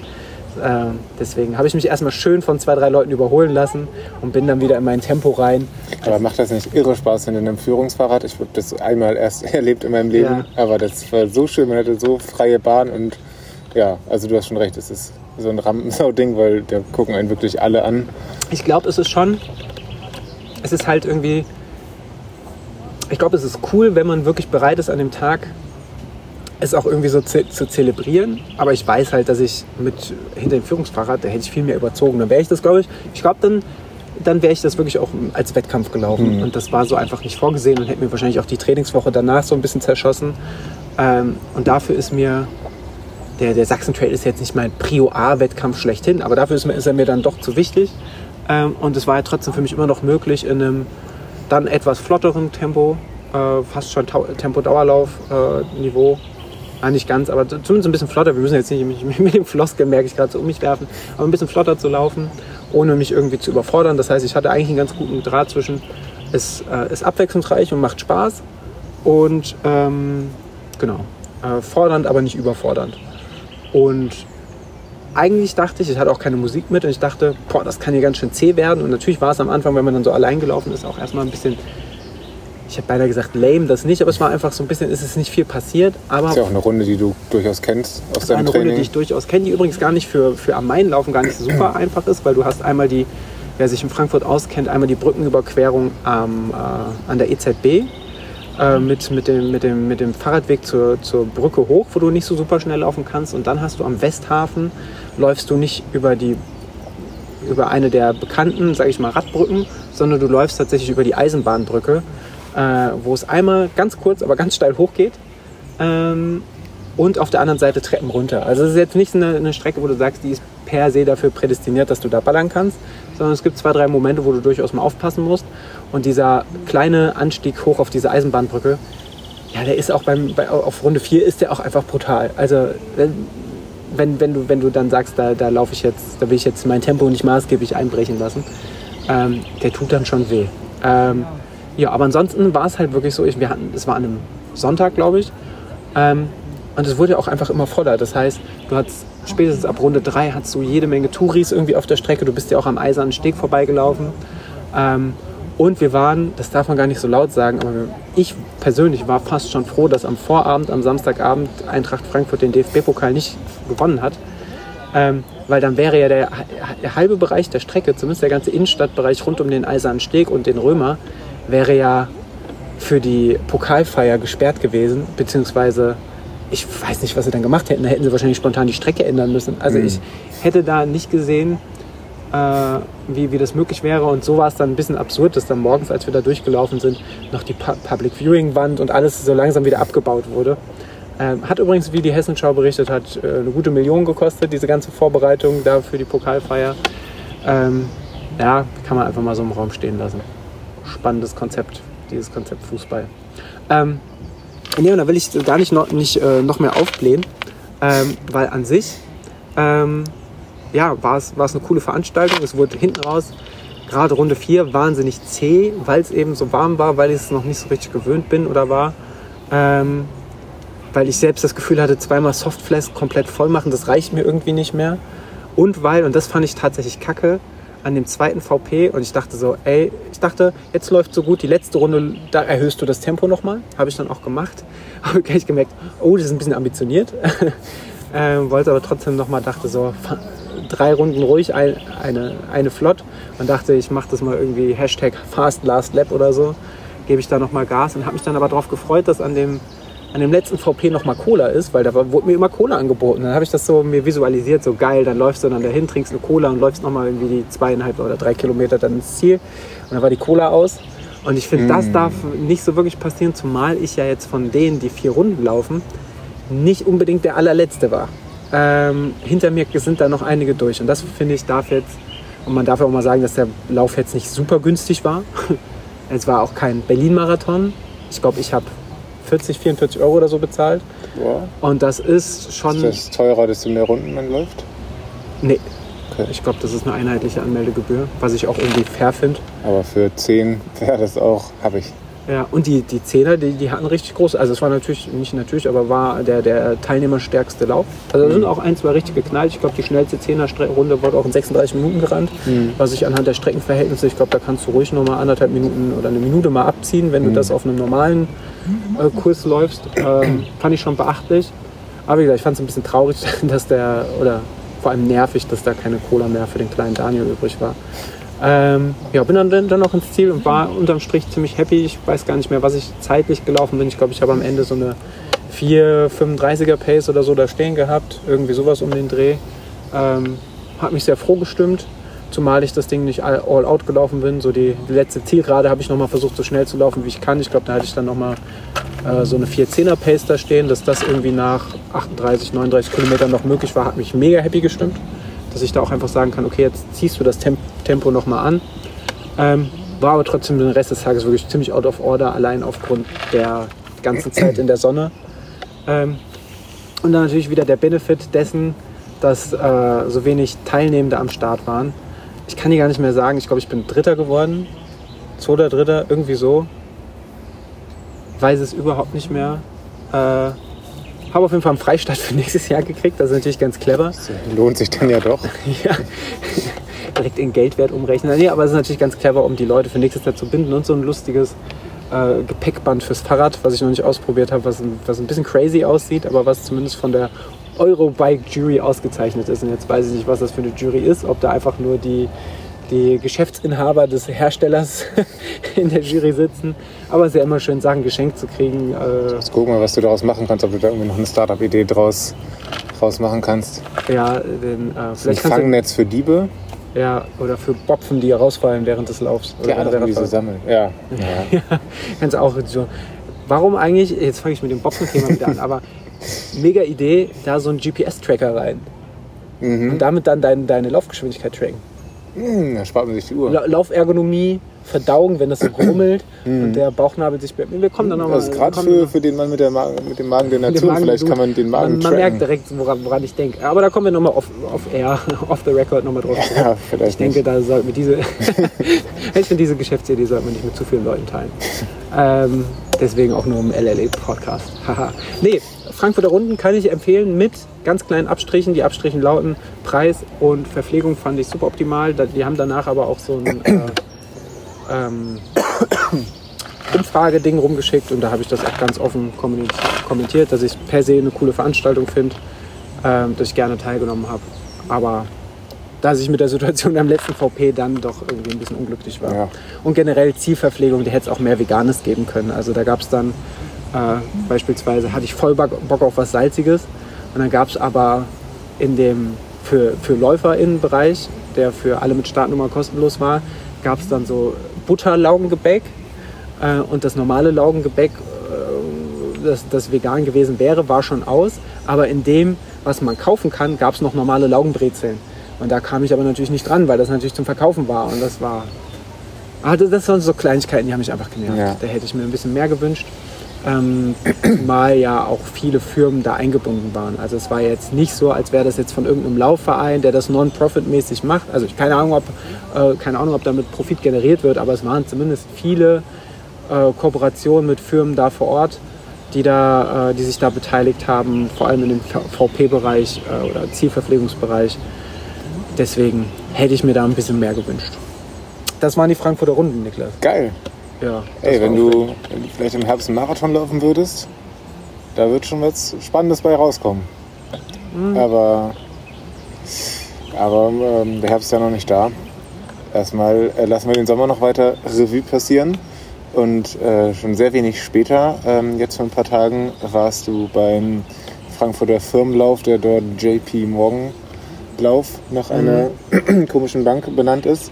[SPEAKER 1] Äh, deswegen habe ich mich erstmal schön von zwei, drei Leuten überholen lassen und bin dann wieder in mein Tempo rein.
[SPEAKER 2] Aber macht das nicht irre Spaß in einem Führungsfahrrad? Ich habe das einmal erst erlebt in meinem Leben, aber das war so schön, man hatte so freie Bahn und ja, also du hast schon recht, es ist so ein Rampensau-Ding, weil da gucken einen wirklich alle an.
[SPEAKER 1] Ich glaube, es ist schon, es ist halt irgendwie, ich glaube, es ist cool, wenn man wirklich bereit ist an dem Tag es auch irgendwie so ze zu zelebrieren. Aber ich weiß halt, dass ich mit hinter dem Führungsfahrrad, da hätte ich viel mehr überzogen. Dann wäre ich das, glaube ich. Ich glaube, dann, dann wäre ich das wirklich auch als Wettkampf gelaufen.
[SPEAKER 2] Mhm.
[SPEAKER 1] Und das war so einfach nicht vorgesehen und hätte mir wahrscheinlich auch die Trainingswoche danach so ein bisschen zerschossen. Ähm, und dafür ist mir der, der Sachsen Trail ist jetzt nicht mein Prio A-Wettkampf schlechthin, aber dafür ist, mir, ist er mir dann doch zu wichtig. Ähm, und es war ja trotzdem für mich immer noch möglich, in einem dann etwas flotteren Tempo, äh, fast schon Tempo-Dauerlauf-Niveau, ah, nicht ganz, aber zumindest ein bisschen flotter. Wir müssen jetzt nicht mit, dem Floskel, merke ich gerade, so um mich werfen, aber ein bisschen flotter zu laufen, ohne mich irgendwie zu überfordern. Das heißt, ich hatte eigentlich einen ganz guten Draht zwischen, es äh, ist abwechslungsreich und macht Spaß und ähm, genau, äh, fordernd, aber nicht überfordernd. Und eigentlich dachte ich, ich hatte auch keine Musik mit und ich dachte, boah, das kann hier ganz schön zäh werden. Und natürlich war es am Anfang, wenn man dann so allein gelaufen ist, auch erstmal ein bisschen, ich habe beinahe gesagt lame, das nicht, aber es war einfach so ein bisschen, ist es nicht viel passiert. Aber
[SPEAKER 2] Das ist ja auch eine Runde, die du durchaus kennst aus deinem
[SPEAKER 1] eine Runde,
[SPEAKER 2] Training.
[SPEAKER 1] die ich durchaus kenne, die übrigens gar nicht für, für am Main laufen gar nicht super einfach ist, weil du hast einmal die, wer sich in Frankfurt auskennt, einmal die Brückenüberquerung am, äh, an der EZB äh, mit, mit, dem, mit, dem, mit dem Fahrradweg zur, zur Brücke hoch, wo du nicht so super schnell laufen kannst. Und dann hast du am Westhafen, läufst du nicht über die über eine der bekannten, sage ich mal, Radbrücken, sondern du läufst tatsächlich über die Eisenbahnbrücke, äh, wo es einmal ganz kurz, aber ganz steil hochgeht. Ähm, und auf der anderen Seite Treppen runter. Also es ist jetzt nicht eine, eine, Strecke, wo du sagst, die ist per se dafür prädestiniert, dass du da ballern kannst, sondern es gibt zwei, drei Momente, wo du durchaus mal aufpassen musst. Und dieser kleine Anstieg hoch auf diese Eisenbahnbrücke, ja, der ist auch beim, bei, auf Runde 4 ist der auch einfach brutal. Also wenn, wenn, du, wenn du dann sagst, da, da laufe ich jetzt, da will ich jetzt mein Tempo nicht maßgeblich einbrechen lassen, ähm, der tut dann schon weh. Ähm, ja, aber ansonsten war es halt wirklich so, ich, wir hatten, es war an einem Sonntag, glaube ich, ähm, und es wurde auch einfach immer voller. Das heißt, du hattest spätestens ab Runde 3 hast du jede Menge Touris irgendwie auf der Strecke. Du bist ja auch am Eisernen Steg vorbeigelaufen. Ähm, und wir waren, das darf man gar nicht so laut sagen, aber ich persönlich war fast schon froh, dass am Vorabend, am Samstagabend Eintracht Frankfurt den DFB-Pokal nicht gewonnen hat. Ähm, weil dann wäre ja der, der, halbe Bereich der Strecke, zumindest der ganze Innenstadtbereich rund um den Eisernen Steg und den Römer, wäre ja für die Pokalfeier gesperrt gewesen, beziehungsweise ich weiß nicht, was sie dann gemacht hätten. Da hätten sie wahrscheinlich spontan die Strecke ändern müssen. Also mhm. ich hätte da nicht gesehen, äh, wie, wie das möglich wäre. Und so war es dann ein bisschen absurd, dass dann morgens, als wir da durchgelaufen sind, noch die Pu Public Viewing Wand und alles so langsam wieder abgebaut wurde. Ähm, hat übrigens, wie die Hessenschau berichtet hat, äh, eine gute Million gekostet, diese ganze Vorbereitung da für die Pokalfeier. Ähm, ja, kann man einfach mal so im Raum stehen lassen. Spannendes Konzept, dieses Konzept Fußball. Ähm, Nee, und da will ich gar nicht noch, nicht, äh, noch mehr aufblähen, ähm, weil an sich ähm, ja, war es eine coole Veranstaltung. Es wurde hinten raus, gerade Runde 4, wahnsinnig zäh, weil es eben so warm war, weil ich es noch nicht so richtig gewöhnt bin oder war. Ähm, weil ich selbst das Gefühl hatte, zweimal Softflask komplett voll machen, das reicht mir irgendwie nicht mehr. Und weil, und das fand ich tatsächlich kacke, an dem zweiten VP und ich dachte so, ey, ich dachte, jetzt läuft so gut, die letzte Runde, da erhöhst du das Tempo nochmal. Habe ich dann auch gemacht. Habe gleich gemerkt, oh, das ist ein bisschen ambitioniert. ähm, wollte aber trotzdem nochmal, dachte so, drei Runden ruhig, ein, eine, eine flott und dachte, ich mache das mal irgendwie Hashtag Fast Last Lap oder so. Gebe ich da nochmal Gas und habe mich dann aber darauf gefreut, dass an dem an dem letzten VP noch mal Cola ist, weil da wurde mir immer Cola angeboten. Dann habe ich das so mir visualisiert, so geil, dann läufst du dann dahin, trinkst eine Cola und läufst noch mal irgendwie die zweieinhalb oder drei Kilometer dann ins Ziel. Und dann war die Cola aus. Und ich finde, mm. das darf nicht so wirklich passieren, zumal ich ja jetzt von denen, die vier Runden laufen, nicht unbedingt der allerletzte war. Ähm, hinter mir sind da noch einige durch. Und das finde ich darf jetzt, und man darf ja auch mal sagen, dass der Lauf jetzt nicht super günstig war. es war auch kein Berlin-Marathon. Ich glaube, ich habe 40, 44 Euro oder so bezahlt. Ja. Und das ist schon.
[SPEAKER 2] Ist das teurer, desto mehr Runden man läuft?
[SPEAKER 1] Nee. Okay. Ich glaube, das ist eine einheitliche Anmeldegebühr, was ich auch irgendwie fair finde.
[SPEAKER 2] Aber für 10 wäre das auch, habe ich.
[SPEAKER 1] Ja, und die, die Zehner, die, die hatten richtig groß. Also es war natürlich, nicht natürlich, aber war der, der teilnehmerstärkste Lauf. Also da sind mhm. auch ein, zwei richtig geknallt. Ich glaube, die schnellste Zehner-Runde wurde auch in 36 Minuten gerannt. Mhm. Was ich anhand der Streckenverhältnisse, ich glaube, da kannst du ruhig noch mal anderthalb Minuten oder eine Minute mal abziehen, wenn mhm. du das auf einem normalen Kurs läufst. Ähm, fand ich schon beachtlich. Aber wie gesagt, ich fand es ein bisschen traurig, dass der, oder vor allem nervig, dass da keine Cola mehr für den kleinen Daniel übrig war. Ähm, ja, bin dann, dann noch ins Ziel und war unterm Strich ziemlich happy. Ich weiß gar nicht mehr, was ich zeitlich gelaufen bin. Ich glaube, ich habe am Ende so eine 4,35er Pace oder so da stehen gehabt. Irgendwie sowas um den Dreh. Ähm, hat mich sehr froh gestimmt, zumal ich das Ding nicht all, out gelaufen bin. So die, die letzte Zielgerade habe ich nochmal versucht, so schnell zu laufen, wie ich kann. Ich glaube, da hatte ich dann nochmal äh, so eine 410er Pace da stehen. Dass das irgendwie nach 38, 39 Kilometern noch möglich war, hat mich mega happy gestimmt dass ich da auch einfach sagen kann, okay, jetzt ziehst du das Tempo nochmal an. Ähm, war aber trotzdem den Rest des Tages wirklich ziemlich out of order, allein aufgrund der ganzen Zeit in der Sonne. Ähm, und dann natürlich wieder der Benefit dessen, dass äh, so wenig Teilnehmende am Start waren. Ich kann dir gar nicht mehr sagen, ich glaube, ich bin Dritter geworden. Zweiter, Dritter, irgendwie so. Weiß es überhaupt nicht mehr. Äh, habe auf jeden Fall einen Freistaat für nächstes Jahr gekriegt. Das ist natürlich ganz clever. Das
[SPEAKER 2] lohnt sich dann ja doch.
[SPEAKER 1] ja. Direkt in Geldwert umrechnen. Nee, aber es ist natürlich ganz clever, um die Leute für nächstes Jahr zu binden. Und so ein lustiges äh, Gepäckband fürs Fahrrad, was ich noch nicht ausprobiert habe, was, was ein bisschen crazy aussieht, aber was zumindest von der Eurobike Jury ausgezeichnet ist. Und jetzt weiß ich nicht, was das für eine Jury ist, ob da einfach nur die die Geschäftsinhaber des Herstellers in der Jury sitzen. Aber es ist ja immer schön, Sachen geschenkt zu kriegen.
[SPEAKER 2] Äh, Jetzt guck mal, was du daraus machen kannst, ob du da irgendwie noch eine Startup-Idee draus, draus machen kannst.
[SPEAKER 1] Ja, denn,
[SPEAKER 2] äh, vielleicht ein Fangnetz für Diebe.
[SPEAKER 1] Ja, oder für Bopfen, die rausfallen während des Laufs. Oder
[SPEAKER 2] Ja,
[SPEAKER 1] der
[SPEAKER 2] irgendwie so sammeln. Ja. ja.
[SPEAKER 1] Ja, kannst auch so. Warum eigentlich, jetzt fange ich mit dem Bopfen-Thema wieder an, aber mega Idee, da so einen GPS-Tracker rein.
[SPEAKER 2] Mhm.
[SPEAKER 1] Und damit dann dein, deine Laufgeschwindigkeit tracken.
[SPEAKER 2] Hm, da spart man sich die Uhr.
[SPEAKER 1] La Laufergonomie, Verdauung, wenn das so grummelt und der Bauchnabel sich... Wir kommen dann nochmal...
[SPEAKER 2] Das ist Mhm. Gerade für, für den Mann mit, der Ma mit dem Magen der Nation.
[SPEAKER 1] Magen-
[SPEAKER 2] Vielleicht
[SPEAKER 1] du-
[SPEAKER 2] kann man den Magen
[SPEAKER 1] Man, man
[SPEAKER 2] tracken.
[SPEAKER 1] merkt direkt, woran, woran ich denke. Aber da kommen wir nochmal off, off air, off the record nochmal drauf.
[SPEAKER 2] Ja, vielleicht
[SPEAKER 1] Ich denke, da sollten wir diese, ich finde diese Geschäftsidee sollte man nicht mit zu vielen Leuten teilen. Ähm, deswegen auch nur im LLE-Podcast. Haha. nee, Frankfurter Runden kann ich empfehlen mit ganz kleinen Abstrichen. Die Abstrichen lauten Preis und Verpflegung fand ich super optimal. Die haben danach aber auch so ein äh, ähm, Umfrageding rumgeschickt und da habe ich das auch ganz offen kommentiert, dass ich per se eine coole Veranstaltung finde, ähm, dass ich gerne teilgenommen habe. Aber dass ich mit der Situation am letzten VP dann doch irgendwie ein bisschen unglücklich war.
[SPEAKER 2] Ja.
[SPEAKER 1] Und generell Zielverpflegung, da hätte es auch mehr Veganes geben können. Also da gab es dann äh, beispielsweise, hatte ich voll Bock Bock auf was Salziges und dann gab es aber in dem für, für LäuferInnen-Bereich, der für alle mit Startnummer kostenlos war, gab es dann so Butterlaugengebäck äh, und das normale Laugengebäck, äh, das, das vegan gewesen wäre, war schon aus. Aber in dem, was man kaufen kann, gab es noch normale Laugenbrezeln. Und da kam ich aber natürlich nicht dran, weil das natürlich zum Verkaufen war. Und das war. Ah, das, waren so Kleinigkeiten, die haben mich einfach genervt.
[SPEAKER 2] Ja.
[SPEAKER 1] Da hätte ich mir ein bisschen mehr gewünscht. Ähm, mal ja auch viele Firmen da eingebunden waren. Also es war jetzt nicht so, als wäre das jetzt von irgendeinem Laufverein, der das non-profit-mäßig macht. Also ich keine Ahnung, ob, äh, keine Ahnung, ob damit Profit generiert wird, aber es waren zumindest viele äh, Kooperationen mit Firmen da vor Ort, die, da, äh, die sich da beteiligt haben, vor allem in dem VP-Bereich äh, oder Zielverpflegungsbereich. Deswegen hätte ich mir da ein bisschen mehr gewünscht. Das waren die Frankfurter Runden, Niklas.
[SPEAKER 2] Geil.
[SPEAKER 1] Ja,
[SPEAKER 2] Ey, wenn du, wenn du vielleicht im Herbst einen Marathon laufen würdest, da wird schon was Spannendes bei rauskommen.
[SPEAKER 1] Mhm.
[SPEAKER 2] Aber, aber ähm, der Herbst ist ja noch nicht da. Erstmal äh, lassen wir den Sommer noch weiter Revue passieren. Und äh, schon sehr wenig später, ähm, jetzt vor ein paar Tagen, warst du beim Frankfurter Firmenlauf, der dort JP Morgan Lauf nach einer komischen Bank benannt ist.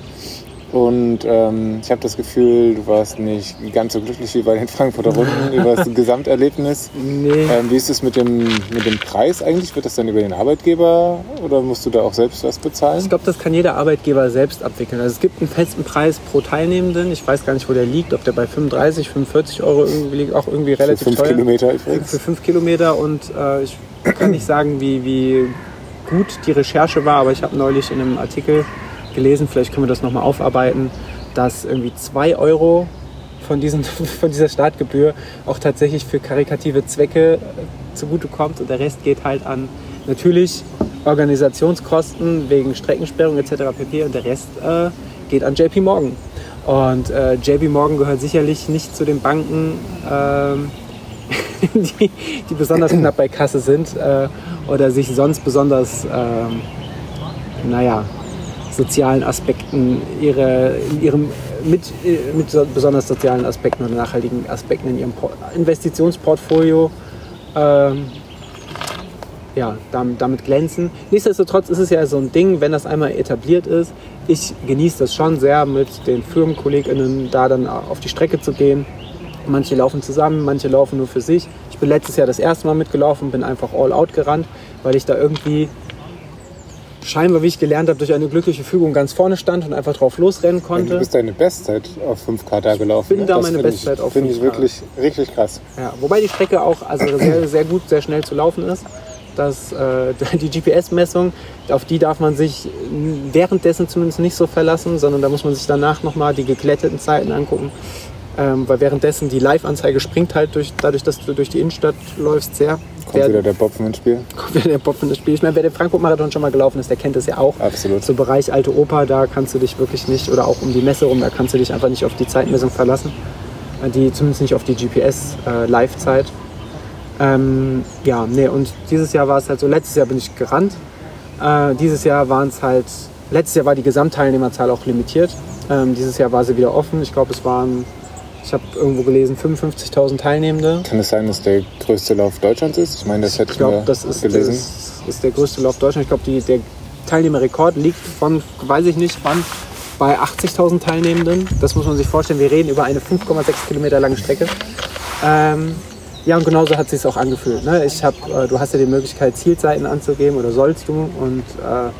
[SPEAKER 2] Und ähm, ich habe das Gefühl, du warst nicht ganz so glücklich wie bei den Frankfurter Runden über das Gesamterlebnis.
[SPEAKER 1] Nee.
[SPEAKER 2] Ähm, wie ist es mit dem, mit dem Preis eigentlich? Wird das dann über den Arbeitgeber oder musst du da auch selbst was bezahlen?
[SPEAKER 1] Ich glaube, das kann jeder Arbeitgeber selbst abwickeln. Also es gibt einen festen Preis pro Teilnehmenden. Ich weiß gar nicht, wo der liegt, ob der bei 35, 45 Euro irgendwie liegt, auch irgendwie
[SPEAKER 2] Für
[SPEAKER 1] relativ
[SPEAKER 2] fünf
[SPEAKER 1] teuer.
[SPEAKER 2] Kilometer
[SPEAKER 1] Für
[SPEAKER 2] übrigens.
[SPEAKER 1] fünf Kilometer und äh, ich kann nicht sagen, wie, wie gut die Recherche war, aber ich habe neulich in einem Artikel gelesen, vielleicht können wir das nochmal aufarbeiten, dass irgendwie 2 Euro von, diesen, von dieser Startgebühr auch tatsächlich für karikative Zwecke äh, zugutekommt und der Rest geht halt an natürlich Organisationskosten wegen Streckensperrung etc. pp. und der Rest äh, geht an JP Morgan. Und äh, JP Morgan gehört sicherlich nicht zu den Banken, ähm, die, die besonders knapp bei Kasse sind äh, oder sich sonst besonders, ähm, naja, sozialen Aspekten ihre, in ihrem mit, äh, mit so- besonders sozialen Aspekten oder nachhaltigen Aspekten in ihrem Por- Investitionsportfolio ähm, ja, damit, damit glänzen. Nichtsdestotrotz ist es ja so ein Ding, wenn das einmal etabliert ist. Ich genieße das schon sehr, mit den FirmenkollegInnen da dann auf die Strecke zu gehen. Manche laufen zusammen, manche laufen nur für sich. Ich bin letztes Jahr das erste Mal mitgelaufen, bin einfach all out gerannt, weil ich da irgendwie scheinbar, wie ich gelernt habe, durch eine glückliche Fügung ganz vorne stand und einfach drauf losrennen
[SPEAKER 2] Du
[SPEAKER 1] konnte.
[SPEAKER 2] bist deine Bestzeit auf 5K da gelaufen.
[SPEAKER 1] bin
[SPEAKER 2] ne?
[SPEAKER 1] da
[SPEAKER 2] Das
[SPEAKER 1] meine Bestzeit
[SPEAKER 2] ich,
[SPEAKER 1] auf
[SPEAKER 2] Finde ich
[SPEAKER 1] 5K.
[SPEAKER 2] wirklich richtig krass.
[SPEAKER 1] Ja, wobei die Strecke auch also sehr, sehr gut, sehr schnell zu laufen ist. Das, äh, die GPS-Messung, auf die darf man sich währenddessen zumindest nicht so verlassen, sondern da muss man sich danach nochmal die geglätteten Zeiten angucken. Ähm, weil währenddessen die Live-Anzeige springt halt durch, dadurch, dass du durch die Innenstadt läufst, sehr.
[SPEAKER 2] Kommt
[SPEAKER 1] Wer-
[SPEAKER 2] wieder der Bopfen ins Spiel.
[SPEAKER 1] kommt wieder der Bob in das Spiel. Ich meine, wer den Frankfurt-Marathon schon mal gelaufen ist, der kennt das ja auch.
[SPEAKER 2] Absolut.
[SPEAKER 1] So Bereich Alte Oper, da kannst du dich wirklich nicht, oder auch um die Messe rum, da kannst du dich einfach nicht auf die Zeitmessung verlassen. Äh, Die, zumindest nicht auf die GPS-Live-Zeit. ähm, ja, nee, und dieses Jahr war es halt so, letztes Jahr bin ich gerannt. Äh, dieses Jahr waren es halt, letztes Jahr war die Gesamtteilnehmerzahl auch limitiert. Ähm, dieses Jahr war sie wieder offen. Ich glaube, es waren, ich habe irgendwo gelesen, 55.000 Teilnehmende.
[SPEAKER 2] Kann es sein, dass der größte Lauf Deutschlands ist? Ich meine, das hätte
[SPEAKER 1] Ich
[SPEAKER 2] ich
[SPEAKER 1] glaube,
[SPEAKER 2] mal
[SPEAKER 1] das ist,
[SPEAKER 2] gelesen.
[SPEAKER 1] das ist der größte Lauf Deutschlands. Ich glaube, der Teilnehmerrekord liegt von, weiß ich nicht wann, bei 80.000 Teilnehmenden. Das muss man sich vorstellen. Wir reden über eine 5,6 Kilometer lange Strecke. Ähm, ja, und genauso hat es sich auch angefühlt. Ne? Ich hab, äh, du hast ja die Möglichkeit, Zielzeiten anzugeben oder sollst du. Und äh,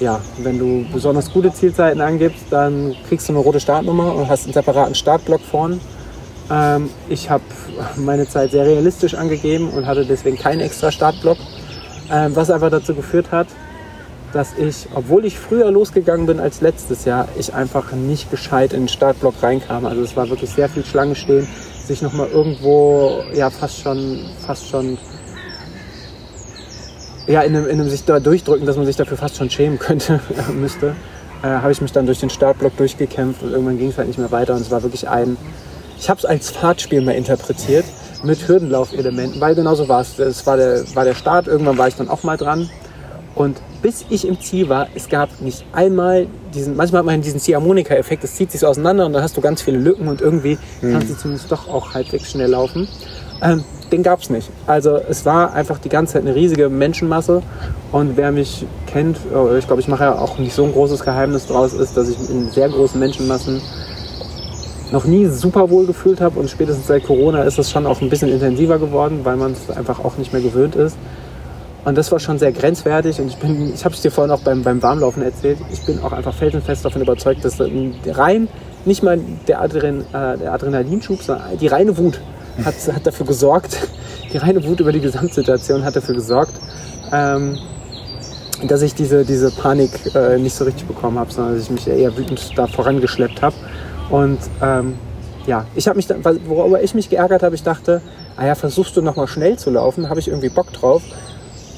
[SPEAKER 1] ja, wenn du besonders gute Zielzeiten angibst, dann kriegst du eine rote Startnummer und hast einen separaten Startblock vorn. Ähm, ich habe meine Zeit sehr realistisch angegeben und hatte deswegen keinen extra Startblock, ähm, was einfach dazu geführt hat, dass ich, obwohl ich früher losgegangen bin als letztes Jahr, ich einfach nicht gescheit in den Startblock reinkam. Also es war wirklich sehr viel Schlange stehen, sich nochmal irgendwo, ja fast schon, fast schon, ja in einem, in einem sich da durchdrücken, dass man sich dafür fast schon schämen könnte, müsste, äh, habe ich mich dann durch den Startblock durchgekämpft und irgendwann ging es halt nicht mehr weiter und es war wirklich ein, ich habe es als Fahrtspiel mal interpretiert mit Hürdenlaufelementen, weil genauso war es. Es war der, war der Start, irgendwann war ich dann auch mal dran und bis ich im Ziel war, es gab nicht einmal diesen, manchmal hat man diesen Ziehharmonika-Effekt, es zieht sich so auseinander und dann hast du ganz viele Lücken und irgendwie mhm. kannst du zumindest doch auch halbwegs schnell laufen. Ähm, den gab es nicht. Also es war einfach die ganze Zeit eine riesige Menschenmasse und wer mich kennt, oh, ich glaube, ich mache ja auch nicht so ein großes Geheimnis draus, ist, dass ich in sehr großen Menschenmassen noch nie super wohl gefühlt habe und spätestens seit Corona ist es schon auch ein bisschen intensiver geworden, weil man es einfach auch nicht mehr gewöhnt ist. Und das war schon sehr grenzwertig und ich bin, ich habe es dir vorhin auch beim, beim Warmlaufen erzählt, ich bin auch einfach felsenfest davon überzeugt, dass rein, nicht mal der, Adren, äh, der Adrenalinschub, sondern die reine Wut hat, hat dafür gesorgt, die reine Wut über die Gesamtsituation hat dafür gesorgt, ähm, dass ich diese, diese Panik äh, nicht so richtig bekommen habe, sondern dass ich mich eher wütend da vorangeschleppt habe. Und ähm, ja, ich habe mich, dann, worüber ich mich geärgert habe, ich dachte, ah ja, versuchst du nochmal schnell zu laufen, habe ich irgendwie Bock drauf.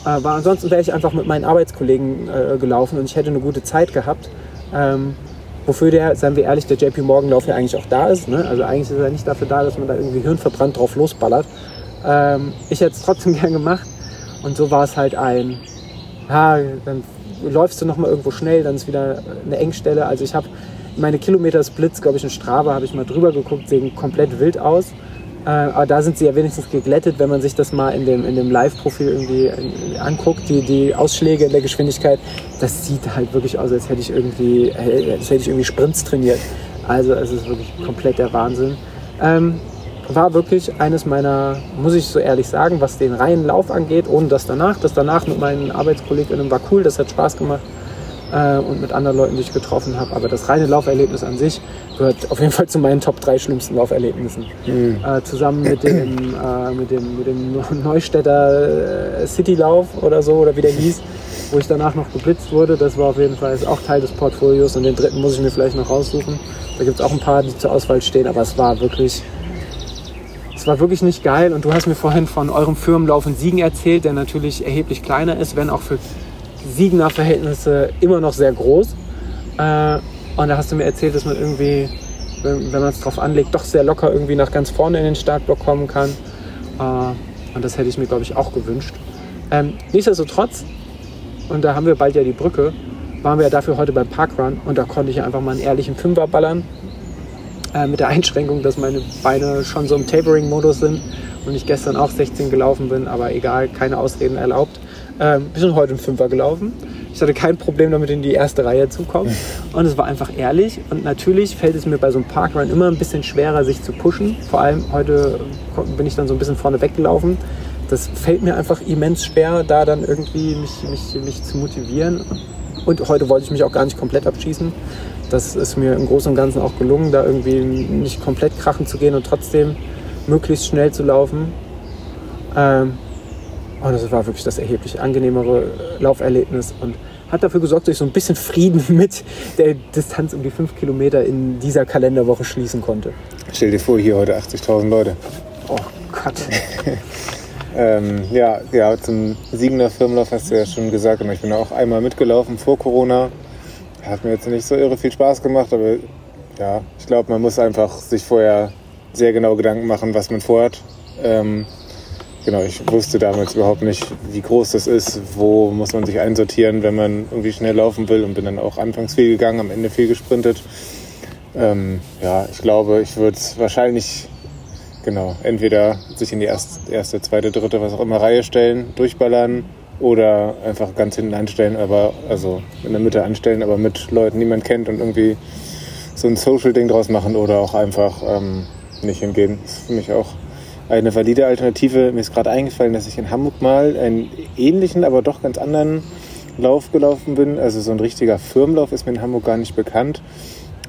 [SPEAKER 1] Aber ansonsten wäre ich einfach mit meinen Arbeitskollegen äh, gelaufen und ich hätte eine gute Zeit gehabt. Ähm, wofür der, seien wir ehrlich, der JP Morgan Lauf ja eigentlich auch da ist. Ne? Also eigentlich ist er nicht dafür da, dass man da irgendwie hirnverbrannt drauf losballert. Ähm, ich hätte es trotzdem gern gemacht. Und so war es halt ein, ja, dann läufst du noch mal irgendwo schnell, dann ist wieder eine Engstelle. Also ich habe meine Kilometer-Splits, glaube ich, in Strava habe ich mal drüber geguckt, sehen komplett wild aus. Äh, aber da sind sie ja wenigstens geglättet, wenn man sich das mal in dem, in dem Live-Profil irgendwie äh, anguckt, die, die Ausschläge in der Geschwindigkeit, das sieht halt wirklich aus, als hätte ich irgendwie, äh, als hätte ich irgendwie Sprints trainiert. Also es ist wirklich komplett der Wahnsinn. Ähm, war wirklich eines meiner, muss ich so ehrlich sagen, was den reinen Lauf angeht, ohne das danach. Das danach mit meinen ArbeitskollegInnen war cool, das hat Spaß gemacht äh, und mit anderen Leuten, die ich getroffen habe. Aber das reine Lauferlebnis an sich gehört auf jeden Fall zu meinen Top 3 schlimmsten Lauferlebnissen. Mhm. Äh, zusammen mit dem, äh, mit dem, mit dem Neustädter äh, Citylauf oder so, oder wie der hieß, wo ich danach noch geblitzt wurde. Das war auf jeden Fall auch Teil des Portfolios und den dritten muss ich mir vielleicht noch raussuchen. Da gibt es auch ein paar, die zur Auswahl stehen, aber es war wirklich es war wirklich nicht geil und du hast mir vorhin von eurem Firmenlauf in Siegen erzählt, der natürlich erheblich kleiner ist, wenn auch für Siegener Verhältnisse immer noch sehr groß. Äh, und da hast du mir erzählt, dass man irgendwie, wenn, wenn man es drauf anlegt, doch sehr locker irgendwie nach ganz vorne in den Startblock kommen kann. Äh, und das hätte ich mir, glaube ich, auch gewünscht. Ähm, nichtsdestotrotz, und da haben wir bald ja die Brücke, waren wir ja dafür heute beim Parkrun und da konnte ich einfach mal einen ehrlichen Fünfer ballern. Äh, mit der Einschränkung, dass meine Beine schon so im Tapering-Modus sind und ich gestern auch 16 gelaufen bin, aber egal, keine Ausreden erlaubt. Ähm, wir sind heute im Fünfer gelaufen. Ich hatte kein Problem damit, in die erste Reihe zu kommen. Und es war einfach ehrlich. Und natürlich fällt es mir bei so einem Parkrun immer ein bisschen schwerer, sich zu pushen. Vor allem heute bin ich dann so ein bisschen vorne weggelaufen. Das fällt mir einfach immens schwer, da dann irgendwie mich, mich, mich zu motivieren. Und heute wollte ich mich auch gar nicht komplett abschießen. Das ist mir im Großen und Ganzen auch gelungen, da irgendwie nicht komplett krachen zu gehen und trotzdem möglichst schnell zu laufen. Ähm, und das war wirklich das erheblich angenehmere Lauferlebnis und hat dafür gesorgt, dass ich so ein bisschen Frieden mit der Distanz um die fünf Kilometer in dieser Kalenderwoche schließen konnte.
[SPEAKER 2] Stell dir vor, hier heute 80.000 Leute.
[SPEAKER 1] Oh Gott.
[SPEAKER 2] ähm, ja, ja, zum Siegener Firmenlauf hast du ja schon gesagt, ich bin auch einmal mitgelaufen vor Corona. Hat mir jetzt nicht so irre viel Spaß gemacht, aber ja, ich glaube, man muss einfach sich vorher sehr genau Gedanken machen, was man vorhat. Ähm, genau, ich wusste damals überhaupt nicht, wie groß das ist, wo muss man sich einsortieren, wenn man irgendwie schnell laufen will und bin dann auch anfangs viel gegangen, am Ende viel gesprintet. Ähm, ja, ich glaube, ich würde es wahrscheinlich, genau, entweder sich in die erste, erste, zweite, dritte, was auch immer Reihe stellen, durchballern Oder einfach ganz hinten anstellen, aber also in der Mitte anstellen, aber mit Leuten, die man kennt und irgendwie so ein Social-Ding draus machen oder auch einfach ähm, nicht hingehen. Das ist für mich auch eine valide Alternative. Mir ist gerade eingefallen, dass ich in Hamburg mal einen ähnlichen, aber doch ganz anderen Lauf gelaufen bin. Also so ein richtiger Firmenlauf ist mir in Hamburg gar nicht bekannt.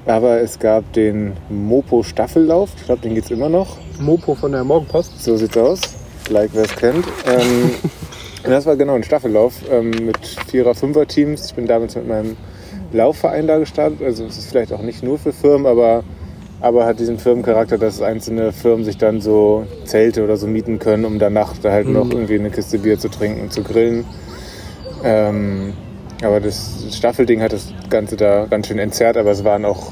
[SPEAKER 2] Aber es gab den Mopo Staffellauf. Ich glaube, den gibt es immer noch.
[SPEAKER 1] Mopo von der Morgenpost.
[SPEAKER 2] So sieht's aus. Like wer es kennt. Ähm, das war genau ein Staffellauf ähm, mit Vierer-, Fünfer-Teams. Ich bin damals mit meinem Laufverein da gestartet. Also es ist vielleicht auch nicht nur für Firmen, aber, aber hat diesen Firmencharakter, dass einzelne Firmen sich dann so Zelte oder so mieten können, um danach da halt mhm. noch irgendwie eine Kiste Bier zu trinken und zu grillen. Ähm, aber das Staffelding hat das Ganze da ganz schön entzerrt, aber es waren auch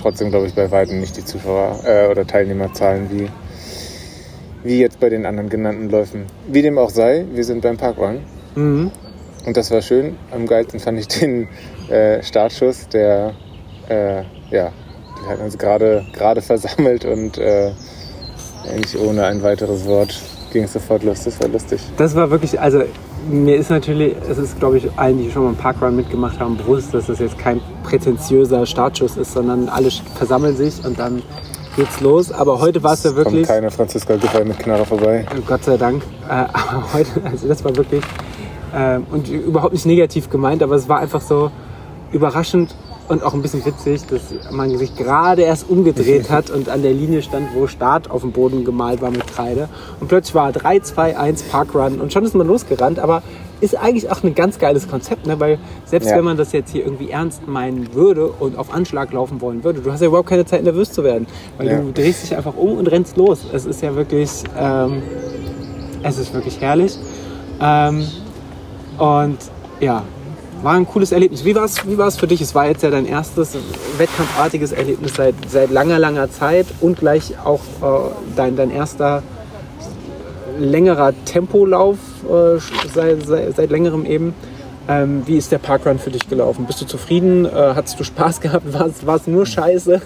[SPEAKER 2] trotzdem, glaube ich, bei weitem nicht die Zuschauer äh, oder Teilnehmerzahlen wie, wie jetzt bei den anderen genannten Läufen. Wie dem auch sei, wir sind beim Parkrun. Mhm. Und das war schön. Am geilsten fand ich den äh, Startschuss, der äh, ja, die hatten uns gerade gerade versammelt und äh, eigentlich ohne ein weiteres Wort ging es sofort los. Das war lustig.
[SPEAKER 1] Das war wirklich, also mir ist natürlich, es ist glaube ich allen, die schon mal einen Parkrun mitgemacht haben, bewusst, dass das jetzt kein prätentiöser Startschuss ist, sondern alle versammeln sich und dann geht's los. Aber heute war es ja wirklich.
[SPEAKER 2] Kommt keine Franziska Giffey mit Knarre vorbei.
[SPEAKER 1] Gott sei Dank. Äh, aber heute, also das war wirklich äh, und überhaupt nicht negativ gemeint, aber es war einfach so überraschend und auch ein bisschen witzig, dass man sich gerade erst umgedreht hat und an der Linie stand, wo Start auf dem Boden gemalt war mit Kreide. Und plötzlich war 3, 2, 1 Parkrun und schon ist man losgerannt. Aber ist eigentlich auch ein ganz geiles Konzept, ne? weil selbst ja. wenn man das jetzt hier irgendwie ernst meinen würde und auf Anschlag laufen wollen würde, du hast ja überhaupt keine Zeit nervös zu werden, weil ja. du drehst dich einfach um und rennst los. Es ist ja wirklich, ähm, es ist wirklich herrlich. Ähm, und ja, war ein cooles Erlebnis. Wie war es wie war's für dich? Es war jetzt ja dein erstes wettkampfartiges Erlebnis seit, seit langer, langer Zeit und gleich auch äh, dein, dein erster längerer Tempolauf äh, seit, seit, seit, längerem eben. Ähm, wie ist der Parkrun für dich gelaufen? Bist du zufrieden? Äh, hattest du Spaß gehabt? War es nur Scheiße?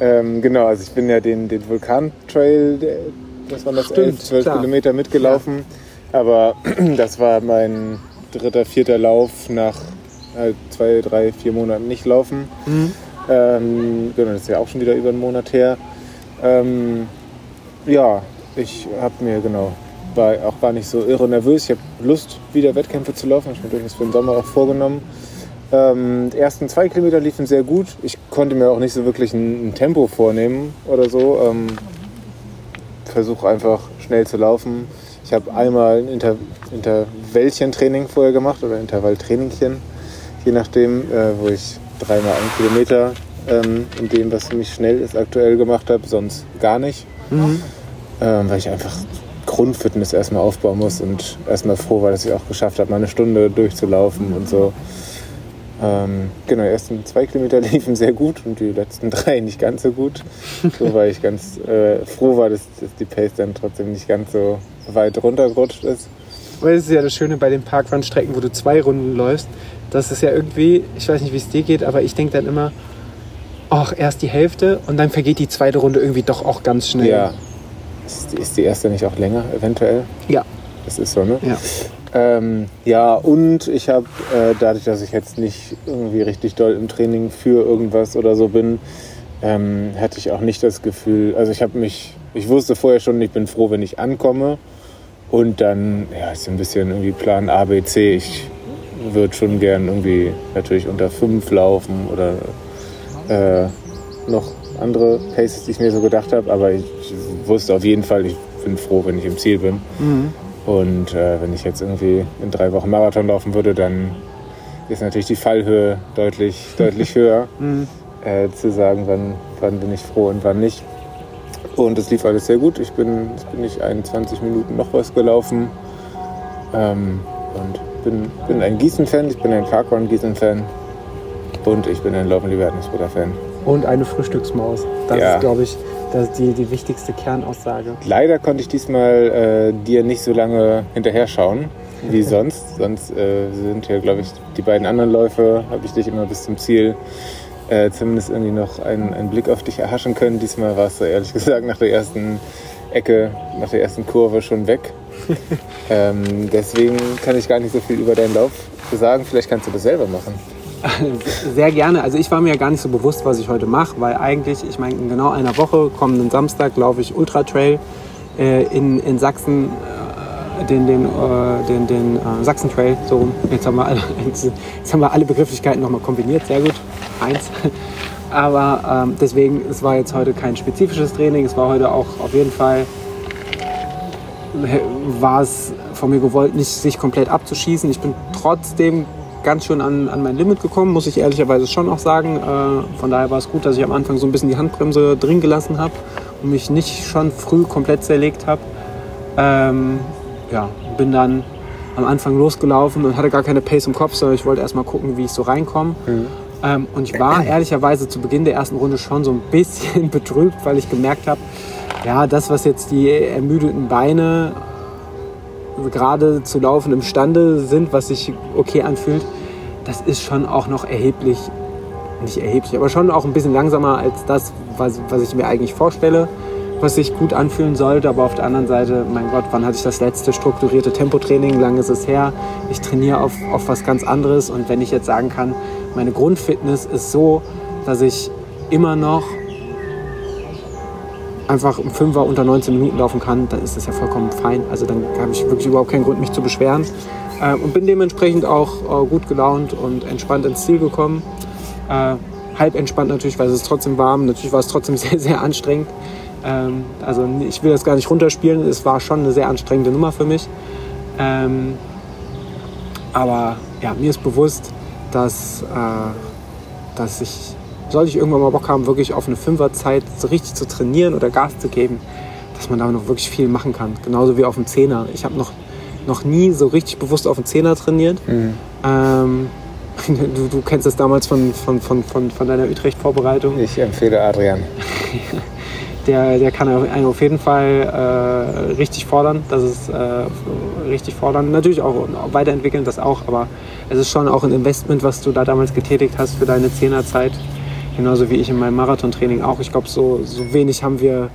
[SPEAKER 2] Ähm, genau, also ich bin ja den, den Vulkan-Trail, das waren das Stimmt, 11, 12 klar. Kilometer mitgelaufen. Ja. Aber das war mein dritter, vierter Lauf nach halt zwei, drei, vier Monaten nicht laufen. Mhm. Ähm, genau, das ist ja auch schon wieder über einen Monat her. Ähm, ja, ich habe mir genau, war auch gar nicht so irre nervös. Ich habe Lust, wieder Wettkämpfe zu laufen. Ich habe mir durchaus für den Sommer auch vorgenommen. Ähm, die ersten zwei Kilometer liefen sehr gut. Ich konnte mir auch nicht so wirklich ein, ein Tempo vornehmen oder so. Ähm, Versuche einfach schnell zu laufen. Ich habe einmal ein Inter Intervallchen-Training vorher gemacht oder Intervalltrainingchen, je nachdem, äh, wo ich dreimal einen Kilometer ähm, in dem, was für mich schnell ist, aktuell gemacht habe, sonst gar nicht. Mhm. Ähm, weil ich einfach Grundfitness erstmal aufbauen muss und erstmal froh war, dass ich auch geschafft habe, mal eine Stunde durchzulaufen und so. Ähm, genau, die ersten zwei Kilometer liefen sehr gut und die letzten drei nicht ganz so gut. So weil ich ganz äh, froh war, dass, dass, die Pace dann trotzdem nicht ganz so weit runtergerutscht ist.
[SPEAKER 1] Weil das ist ja das Schöne bei den Parkrun-Strecken, wo du zwei Runden läufst. Das ist ja irgendwie, ich weiß nicht, wie es dir geht, aber ich denke dann immer, ach, erst die Hälfte und dann vergeht die zweite Runde irgendwie doch auch ganz schnell.
[SPEAKER 2] Ja. Ist die, ist die erste nicht auch länger, eventuell?
[SPEAKER 1] Ja.
[SPEAKER 2] Das ist so, ne?
[SPEAKER 1] Ja.
[SPEAKER 2] Ähm, ja, und ich habe, äh, dadurch, dass ich jetzt nicht irgendwie richtig doll im Training für irgendwas oder so bin, ähm, hatte ich auch nicht das Gefühl, also ich habe mich, ich wusste vorher schon, ich bin froh, wenn ich ankomme. Und dann, ja, ist ein bisschen irgendwie Plan A, B, C. Ich würde schon gern irgendwie natürlich unter 5 laufen oder äh, noch andere Paces, die ich mir so gedacht habe. Aber ich wusste auf jeden Fall, ich bin froh, wenn ich im Ziel bin. Mhm. Und äh, wenn ich jetzt irgendwie in drei Wochen Marathon laufen würde, dann ist natürlich die Fallhöhe deutlich, deutlich höher, mhm. äh, zu sagen, wann, wann bin ich froh und wann nicht. Und es lief alles sehr gut. Ich bin, jetzt bin ich 21 Minuten noch was gelaufen. Ähm, und bin, bin ein Gießen-Fan, ich bin ein Parkrun-Gießen-Fan. Und ich bin ein Laufen Libertensbutter-Fan.
[SPEAKER 1] Und eine Frühstücksmaus. Das ja. ist, glaube ich, das ist die, die wichtigste Kernaussage.
[SPEAKER 2] Leider konnte ich diesmal äh, dir nicht so lange hinterher schauen wie sonst. sonst äh, sind ja, glaube ich, die beiden anderen Läufe, habe ich dich immer bis zum Ziel äh, zumindest irgendwie noch einen, einen, Blick auf dich erhaschen können. Diesmal warst du ehrlich gesagt nach der ersten Ecke, nach der ersten Kurve schon weg. ähm, deswegen kann ich gar nicht so viel über deinen Lauf sagen. Vielleicht kannst du das selber machen.
[SPEAKER 1] Sehr gerne. Also ich war mir gar nicht so bewusst, was ich heute mache, weil eigentlich, ich meine, in genau einer Woche, kommenden Samstag, laufe ich Ultra Trail äh, in, in Sachsen, äh, den, den, äh, den, den äh, Sachsen Trail, so rum. Jetzt haben wir alle, jetzt, jetzt haben wir alle Begrifflichkeiten nochmal kombiniert, sehr gut. Eins. Aber ähm, deswegen, es war jetzt heute kein spezifisches Training, es war heute auch auf jeden Fall, war es von mir gewollt, nicht sich komplett abzuschießen. Ich bin trotzdem ganz schön an, an mein Limit gekommen, muss ich ehrlicherweise schon auch sagen. Äh, von daher war es gut, dass ich am Anfang so ein bisschen die Handbremse drin gelassen habe und mich nicht schon früh komplett zerlegt habe. Ähm, ja, bin dann am Anfang losgelaufen und hatte gar keine Pace im Kopf, sondern ich wollte erst mal gucken, wie ich so reinkomme. Mhm. Ähm, und ich war ehrlicherweise zu Beginn der ersten Runde schon so ein bisschen betrübt, weil ich gemerkt habe, ja, das, was jetzt die ermüdeten Beine gerade zu laufen imstande sind, was sich okay anfühlt, das ist schon auch noch erheblich, nicht erheblich, aber schon auch ein bisschen langsamer als das, was, was ich mir eigentlich vorstelle, was sich gut anfühlen sollte. Aber auf der anderen Seite, mein Gott, wann hatte ich das letzte strukturierte Tempotraining? Lang ist es her. Ich trainiere auf, auf was ganz anderes. Und wenn ich jetzt sagen kann, meine Grundfitness ist so, dass ich immer noch einfach im Fünfer unter 19 Minuten laufen kann, dann ist das ja vollkommen fein. Also dann habe ich wirklich überhaupt keinen Grund, mich zu beschweren. Äh, und bin dementsprechend auch äh, gut gelaunt und entspannt ins Ziel gekommen. Äh, halb entspannt natürlich, weil es ist trotzdem warm. Natürlich war es trotzdem sehr, sehr anstrengend. Ähm, also ich will das gar nicht runterspielen. Es war schon eine sehr anstrengende Nummer für mich. Ähm, aber ja, mir ist bewusst, dass, äh, dass ich sollte ich irgendwann mal Bock haben, wirklich auf eine Fünferzeit so richtig zu trainieren oder Gas zu geben, dass man da noch wirklich viel machen kann. Genauso wie auf dem Zehner. Ich habe noch, noch nie so richtig bewusst auf dem Zehner trainiert. Mhm. Ähm, du, du, kennst das damals von, von, von, von, von deiner Utrecht-Vorbereitung.
[SPEAKER 2] Ich empfehle Adrian.
[SPEAKER 1] der, der kann einen auf jeden Fall äh, richtig fordern. Das ist äh, richtig fordern. Natürlich auch weiterentwickeln, das auch, aber es ist schon auch ein Investment, was du da damals getätigt hast für deine Zehnerzeit. Genauso wie ich in meinem Marathontraining auch. Ich glaube, so, so wenig haben wir,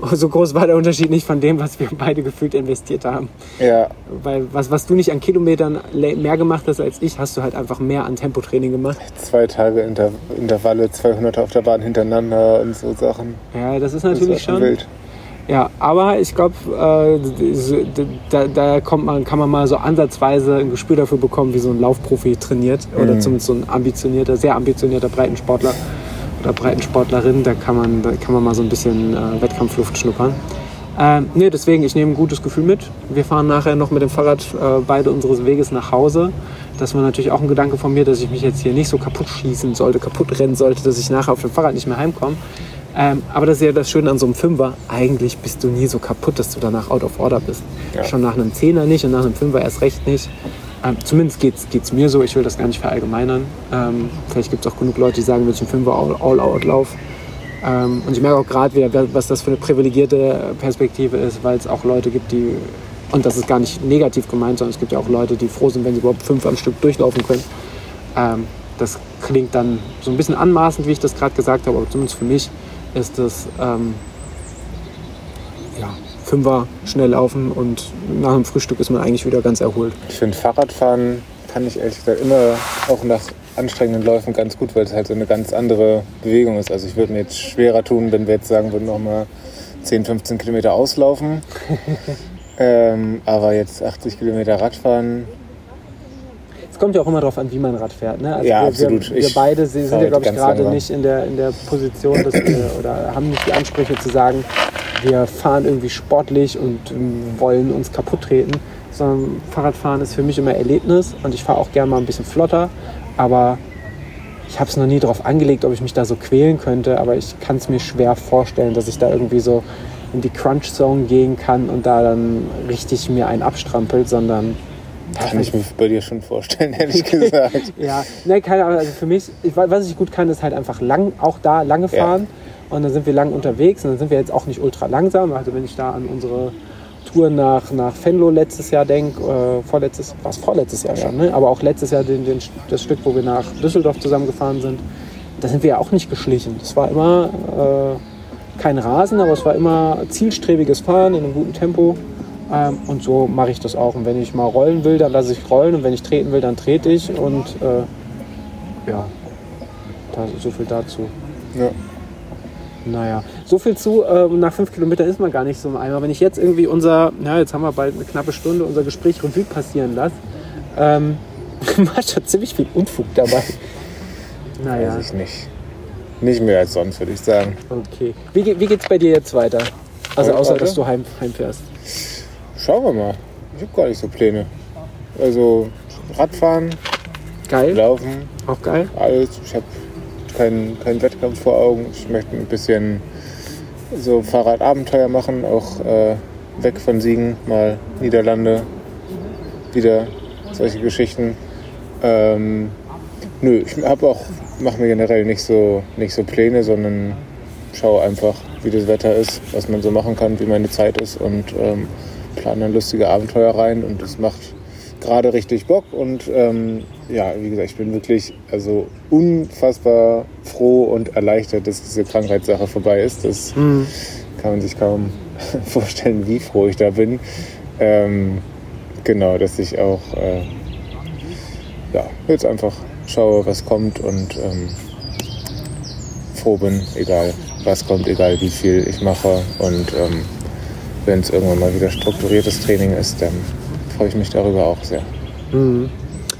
[SPEAKER 1] so groß war der Unterschied nicht von dem, was wir beide gefühlt investiert haben.
[SPEAKER 2] Ja.
[SPEAKER 1] Weil was, was du nicht an Kilometern mehr gemacht hast als ich, hast du halt einfach mehr an Tempotraining gemacht.
[SPEAKER 2] Zwei Tage Inter Intervalle, 200 auf der Bahn hintereinander und so Sachen.
[SPEAKER 1] Ja, das ist natürlich das schon. Wild. Ja, aber ich glaube, äh, da, da, kommt man, kann man mal so ansatzweise ein Gespür dafür bekommen, wie so ein Laufprofi trainiert oder mhm. zumindest so ein ambitionierter, sehr ambitionierter Breitensportler oder Breitensportlerin. Da kann man, da kann man mal so ein bisschen äh, Wettkampfluft schnuppern. Ähm, nee, deswegen, ich nehme ein gutes Gefühl mit. Wir fahren nachher noch mit dem Fahrrad äh, beide unseres Weges nach Hause. Das war natürlich auch ein Gedanke von mir, dass ich mich jetzt hier nicht so kaputt schießen sollte, kaputt rennen sollte, dass ich nachher auf dem Fahrrad nicht mehr heimkomme. Ähm, aber das ist ja das Schöne an so einem Fünfer. Eigentlich bist du nie so kaputt, dass du danach out of order bist. Ja. Schon nach einem Zehner nicht und nach einem Fünfer erst recht nicht. Ähm, zumindest geht es mir so. Ich will das gar nicht verallgemeinern. Ähm, vielleicht gibt es auch genug Leute, die sagen, wenn ich einen Fünfer all-out laufe. Ähm, und ich merke auch gerade wieder, was das für eine privilegierte Perspektive ist, weil es auch Leute gibt, die, und das ist gar nicht negativ gemeint, sondern es gibt ja auch Leute, die froh sind, wenn sie überhaupt fünf am Stück durchlaufen können. Ähm, das klingt dann so ein bisschen anmaßend, wie ich das gerade gesagt habe, aber zumindest für mich ist ja, Fünfer schnell laufen und nach dem Frühstück ist man eigentlich wieder ganz erholt.
[SPEAKER 2] Ich finde Fahrradfahren kann ich ehrlich gesagt immer auch nach anstrengenden Läufen ganz gut, weil es halt so eine ganz andere Bewegung ist. Also ich würde mir jetzt schwerer tun, wenn wir jetzt sagen würden, nochmal 10, 15 Kilometer auslaufen. ähm, aber jetzt 80 Kilometer Radfahren
[SPEAKER 1] kommt ja auch immer darauf an, wie man Rad fährt. Ne?
[SPEAKER 2] Also ja, wir, absolut.
[SPEAKER 1] Wir, wir beide sind ja, glaube ich, gerade nicht in der, in der Position, dass wir, oder haben nicht die Ansprüche zu sagen, wir fahren irgendwie sportlich und wollen uns kaputt treten, sondern Fahrradfahren ist für mich immer Erlebnis und ich fahre auch gerne mal ein bisschen flotter, aber ich habe es noch nie darauf angelegt, ob ich mich da so quälen könnte, aber ich kann es mir schwer vorstellen, dass ich da irgendwie so in die Crunch-Zone gehen kann und da dann richtig mir einen abstrampelt, sondern
[SPEAKER 2] kann ich mir bei dir schon vorstellen, ehrlich gesagt.
[SPEAKER 1] ja, ne, keine Ahnung. Also für mich, ich, was ich gut kann, ist halt einfach lang, auch da lange fahren. Ja. Und dann sind wir lang unterwegs und dann sind wir jetzt auch nicht ultra langsam. Also wenn ich da an unsere Tour nach, nach Venlo letztes Jahr denke, äh, vorletztes, was vorletztes Jahr schon, ne? aber auch letztes Jahr den, den, das Stück, wo wir nach Düsseldorf zusammengefahren sind, da sind wir ja auch nicht geschlichen. Das war immer äh, kein Rasen, aber es war immer zielstrebiges Fahren in einem guten Tempo. Ähm, und so mache ich das auch. Und wenn ich mal rollen will, dann lasse ich rollen. Und wenn ich treten will, dann trete ich. Und äh, ja, da, so viel dazu.
[SPEAKER 2] Ja.
[SPEAKER 1] Naja, so viel zu, äh, nach fünf Kilometern ist man gar nicht so im Eimer. Wenn ich jetzt irgendwie unser, ja, jetzt haben wir bald eine knappe Stunde, unser Gespräch Revue passieren lasse, ähm, war schon ziemlich viel Unfug dabei. Naja,
[SPEAKER 2] Weiß ich nicht. Nicht mehr als sonst, würde ich sagen.
[SPEAKER 1] okay. Wie, wie geht's bei dir jetzt weiter? Also außer, dass du heim, heimfährst.
[SPEAKER 2] Schauen wir mal. Ich habe gar nicht so Pläne. Also Radfahren,
[SPEAKER 1] Geil,
[SPEAKER 2] Laufen,
[SPEAKER 1] auch geil.
[SPEAKER 2] alles. Ich habe keinen keinen Wettkampf vor Augen. Ich möchte ein bisschen so Fahrradabenteuer machen, auch äh, weg von Siegen, mal Niederlande, wieder solche Geschichten. Ähm, nö, ich habe auch, mache mir generell nicht so, nicht so Pläne, sondern schaue einfach, wie das Wetter ist, was man so machen kann, wie meine Zeit ist und ähm, plane dann lustige Abenteuer rein und das macht gerade richtig Bock und ähm, ja, wie gesagt, ich bin wirklich also unfassbar froh und erleichtert, dass diese Krankheitssache vorbei ist. Das
[SPEAKER 1] Mhm.
[SPEAKER 2] kann man sich kaum vorstellen, wie froh ich da bin. Ähm, genau, dass ich auch äh, ja, jetzt einfach schaue, was kommt und ähm, froh bin, egal was kommt, egal wie viel ich mache. Und ähm, wenn es irgendwann mal wieder strukturiertes Training ist, dann freue ich mich darüber auch sehr.
[SPEAKER 1] Mhm.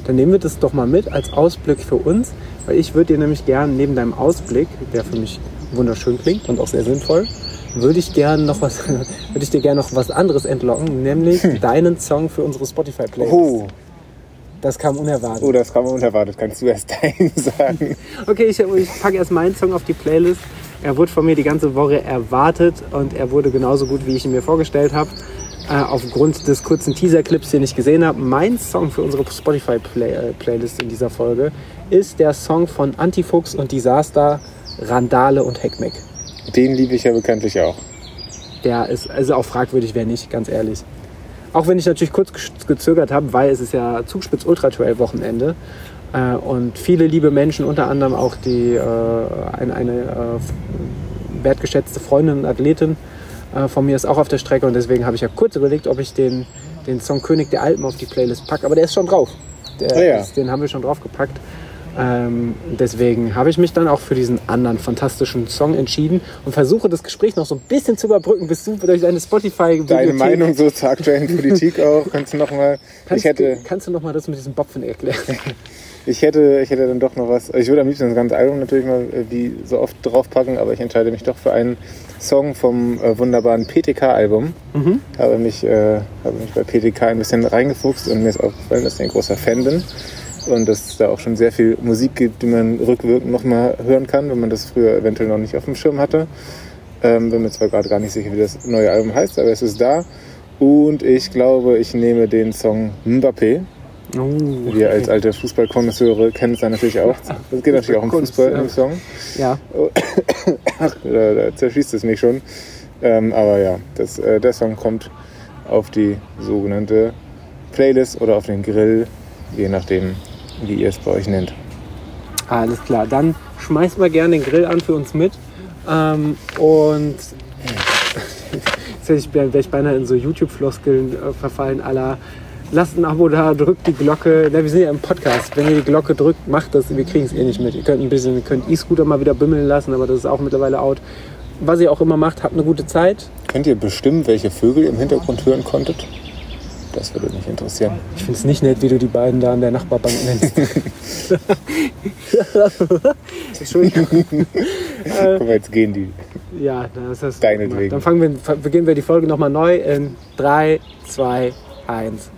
[SPEAKER 1] Dann nehmen wir das doch mal mit als Ausblick für uns, weil ich würde dir nämlich gern neben deinem Ausblick, der für mich wunderschön klingt und auch sehr sinnvoll, würde ich gern noch was, würde ich dir gerne noch was anderes entlocken, nämlich deinen Song für unsere Spotify Playlist.
[SPEAKER 2] Oh,
[SPEAKER 1] Das kam unerwartet.
[SPEAKER 2] oh, das kam unerwartet. Kannst du erst deinen sagen?
[SPEAKER 1] Okay, ich, ich packe erst meinen Song auf die Playlist. Er wurde von mir die ganze Woche erwartet und er wurde genauso gut, wie ich ihn mir vorgestellt habe. Äh, aufgrund des kurzen Teaser-Clips, den ich gesehen habe. Mein Song für unsere Spotify-Playlist in dieser Folge ist der Song von Antifuchs und Disaster, Randale und Heckmeck.
[SPEAKER 2] Den liebe ich ja bekanntlich auch.
[SPEAKER 1] Der ist also auch fragwürdig, wer nicht, ganz ehrlich. Auch wenn ich natürlich kurz ge- gezögert habe, weil es ist ja Zugspitz Ultra Trail Wochenende äh, und viele liebe Menschen, unter anderem auch die äh, eine, eine äh, wertgeschätzte Freundin und Athletin äh, von mir ist auch auf der Strecke und deswegen habe ich ja kurz überlegt, ob ich den, den Song König der Alpen auf die Playlist packe, aber der ist schon drauf. Der
[SPEAKER 2] Ah ja.
[SPEAKER 1] ist, den haben wir schon draufgepackt. Ähm, deswegen habe ich mich dann auch für diesen anderen fantastischen Song entschieden und versuche das Gespräch noch so ein bisschen zu überbrücken, bis du durch deine spotify
[SPEAKER 2] Deine Meinung so zur aktuellen Politik auch, kannst du noch mal.
[SPEAKER 1] Kannst,
[SPEAKER 2] Ich hätte,
[SPEAKER 1] kannst du noch mal das mit diesem Bopfen erklären?
[SPEAKER 2] ich hätte, ich hätte dann doch noch was. Ich würde am liebsten das ganze Album natürlich mal äh, wie so oft draufpacken, aber ich entscheide mich doch für einen Song vom äh, wunderbaren PTK-Album.
[SPEAKER 1] Mhm.
[SPEAKER 2] Habe mich, äh, habe mich bei PTK ein bisschen reingefuchst und mir ist aufgefallen, dass ich ein großer Fan bin und dass es da auch schon sehr viel Musik gibt, die man rückwirkend noch mal hören kann, wenn man das früher eventuell noch nicht auf dem Schirm hatte. Ähm, bin mir zwar gerade gar nicht sicher, wie das neue Album heißt, aber es ist da. Und ich glaube, ich nehme den Song Mbappé.
[SPEAKER 1] Oh,
[SPEAKER 2] Wir als alte Fußballkonnoisseure kennen es dann natürlich auch. Es geht natürlich auch um Fußball im Song.
[SPEAKER 1] Ja,
[SPEAKER 2] Ach, da, da zerschießt es mich schon. Ähm, aber ja, das, äh, der Song kommt auf die sogenannte Playlist oder auf den Grill, je nachdem, wie ihr es bei euch nennt.
[SPEAKER 1] alles klar. Dann schmeißt mal gerne den Grill an für uns mit. Ähm, und jetzt wäre ich beinahe in so YouTube-Floskeln äh, verfallen, aller lasst ein Abo da, drückt die Glocke. Na, wir sind ja im Podcast. Wenn ihr die Glocke drückt, macht das. Wir kriegen es eh nicht mit. Ihr könnt ein bisschen, könnt E-Scooter mal wieder bimmeln lassen, aber das ist auch mittlerweile out. Was ihr auch immer macht, habt eine gute Zeit.
[SPEAKER 2] Könnt ihr bestimmen, welche Vögel ihr im Hintergrund hören konntet? Das würde mich interessieren.
[SPEAKER 1] Ich finde es nicht nett, wie du die beiden da an der Nachbarbank nennst. Entschuldigung.
[SPEAKER 2] Guck mal, jetzt gehen die.
[SPEAKER 1] Ja, das ist
[SPEAKER 2] Deinetwegen.
[SPEAKER 1] Dann fangen wir, beginnen wir die Folge nochmal neu in 3, 2, 1.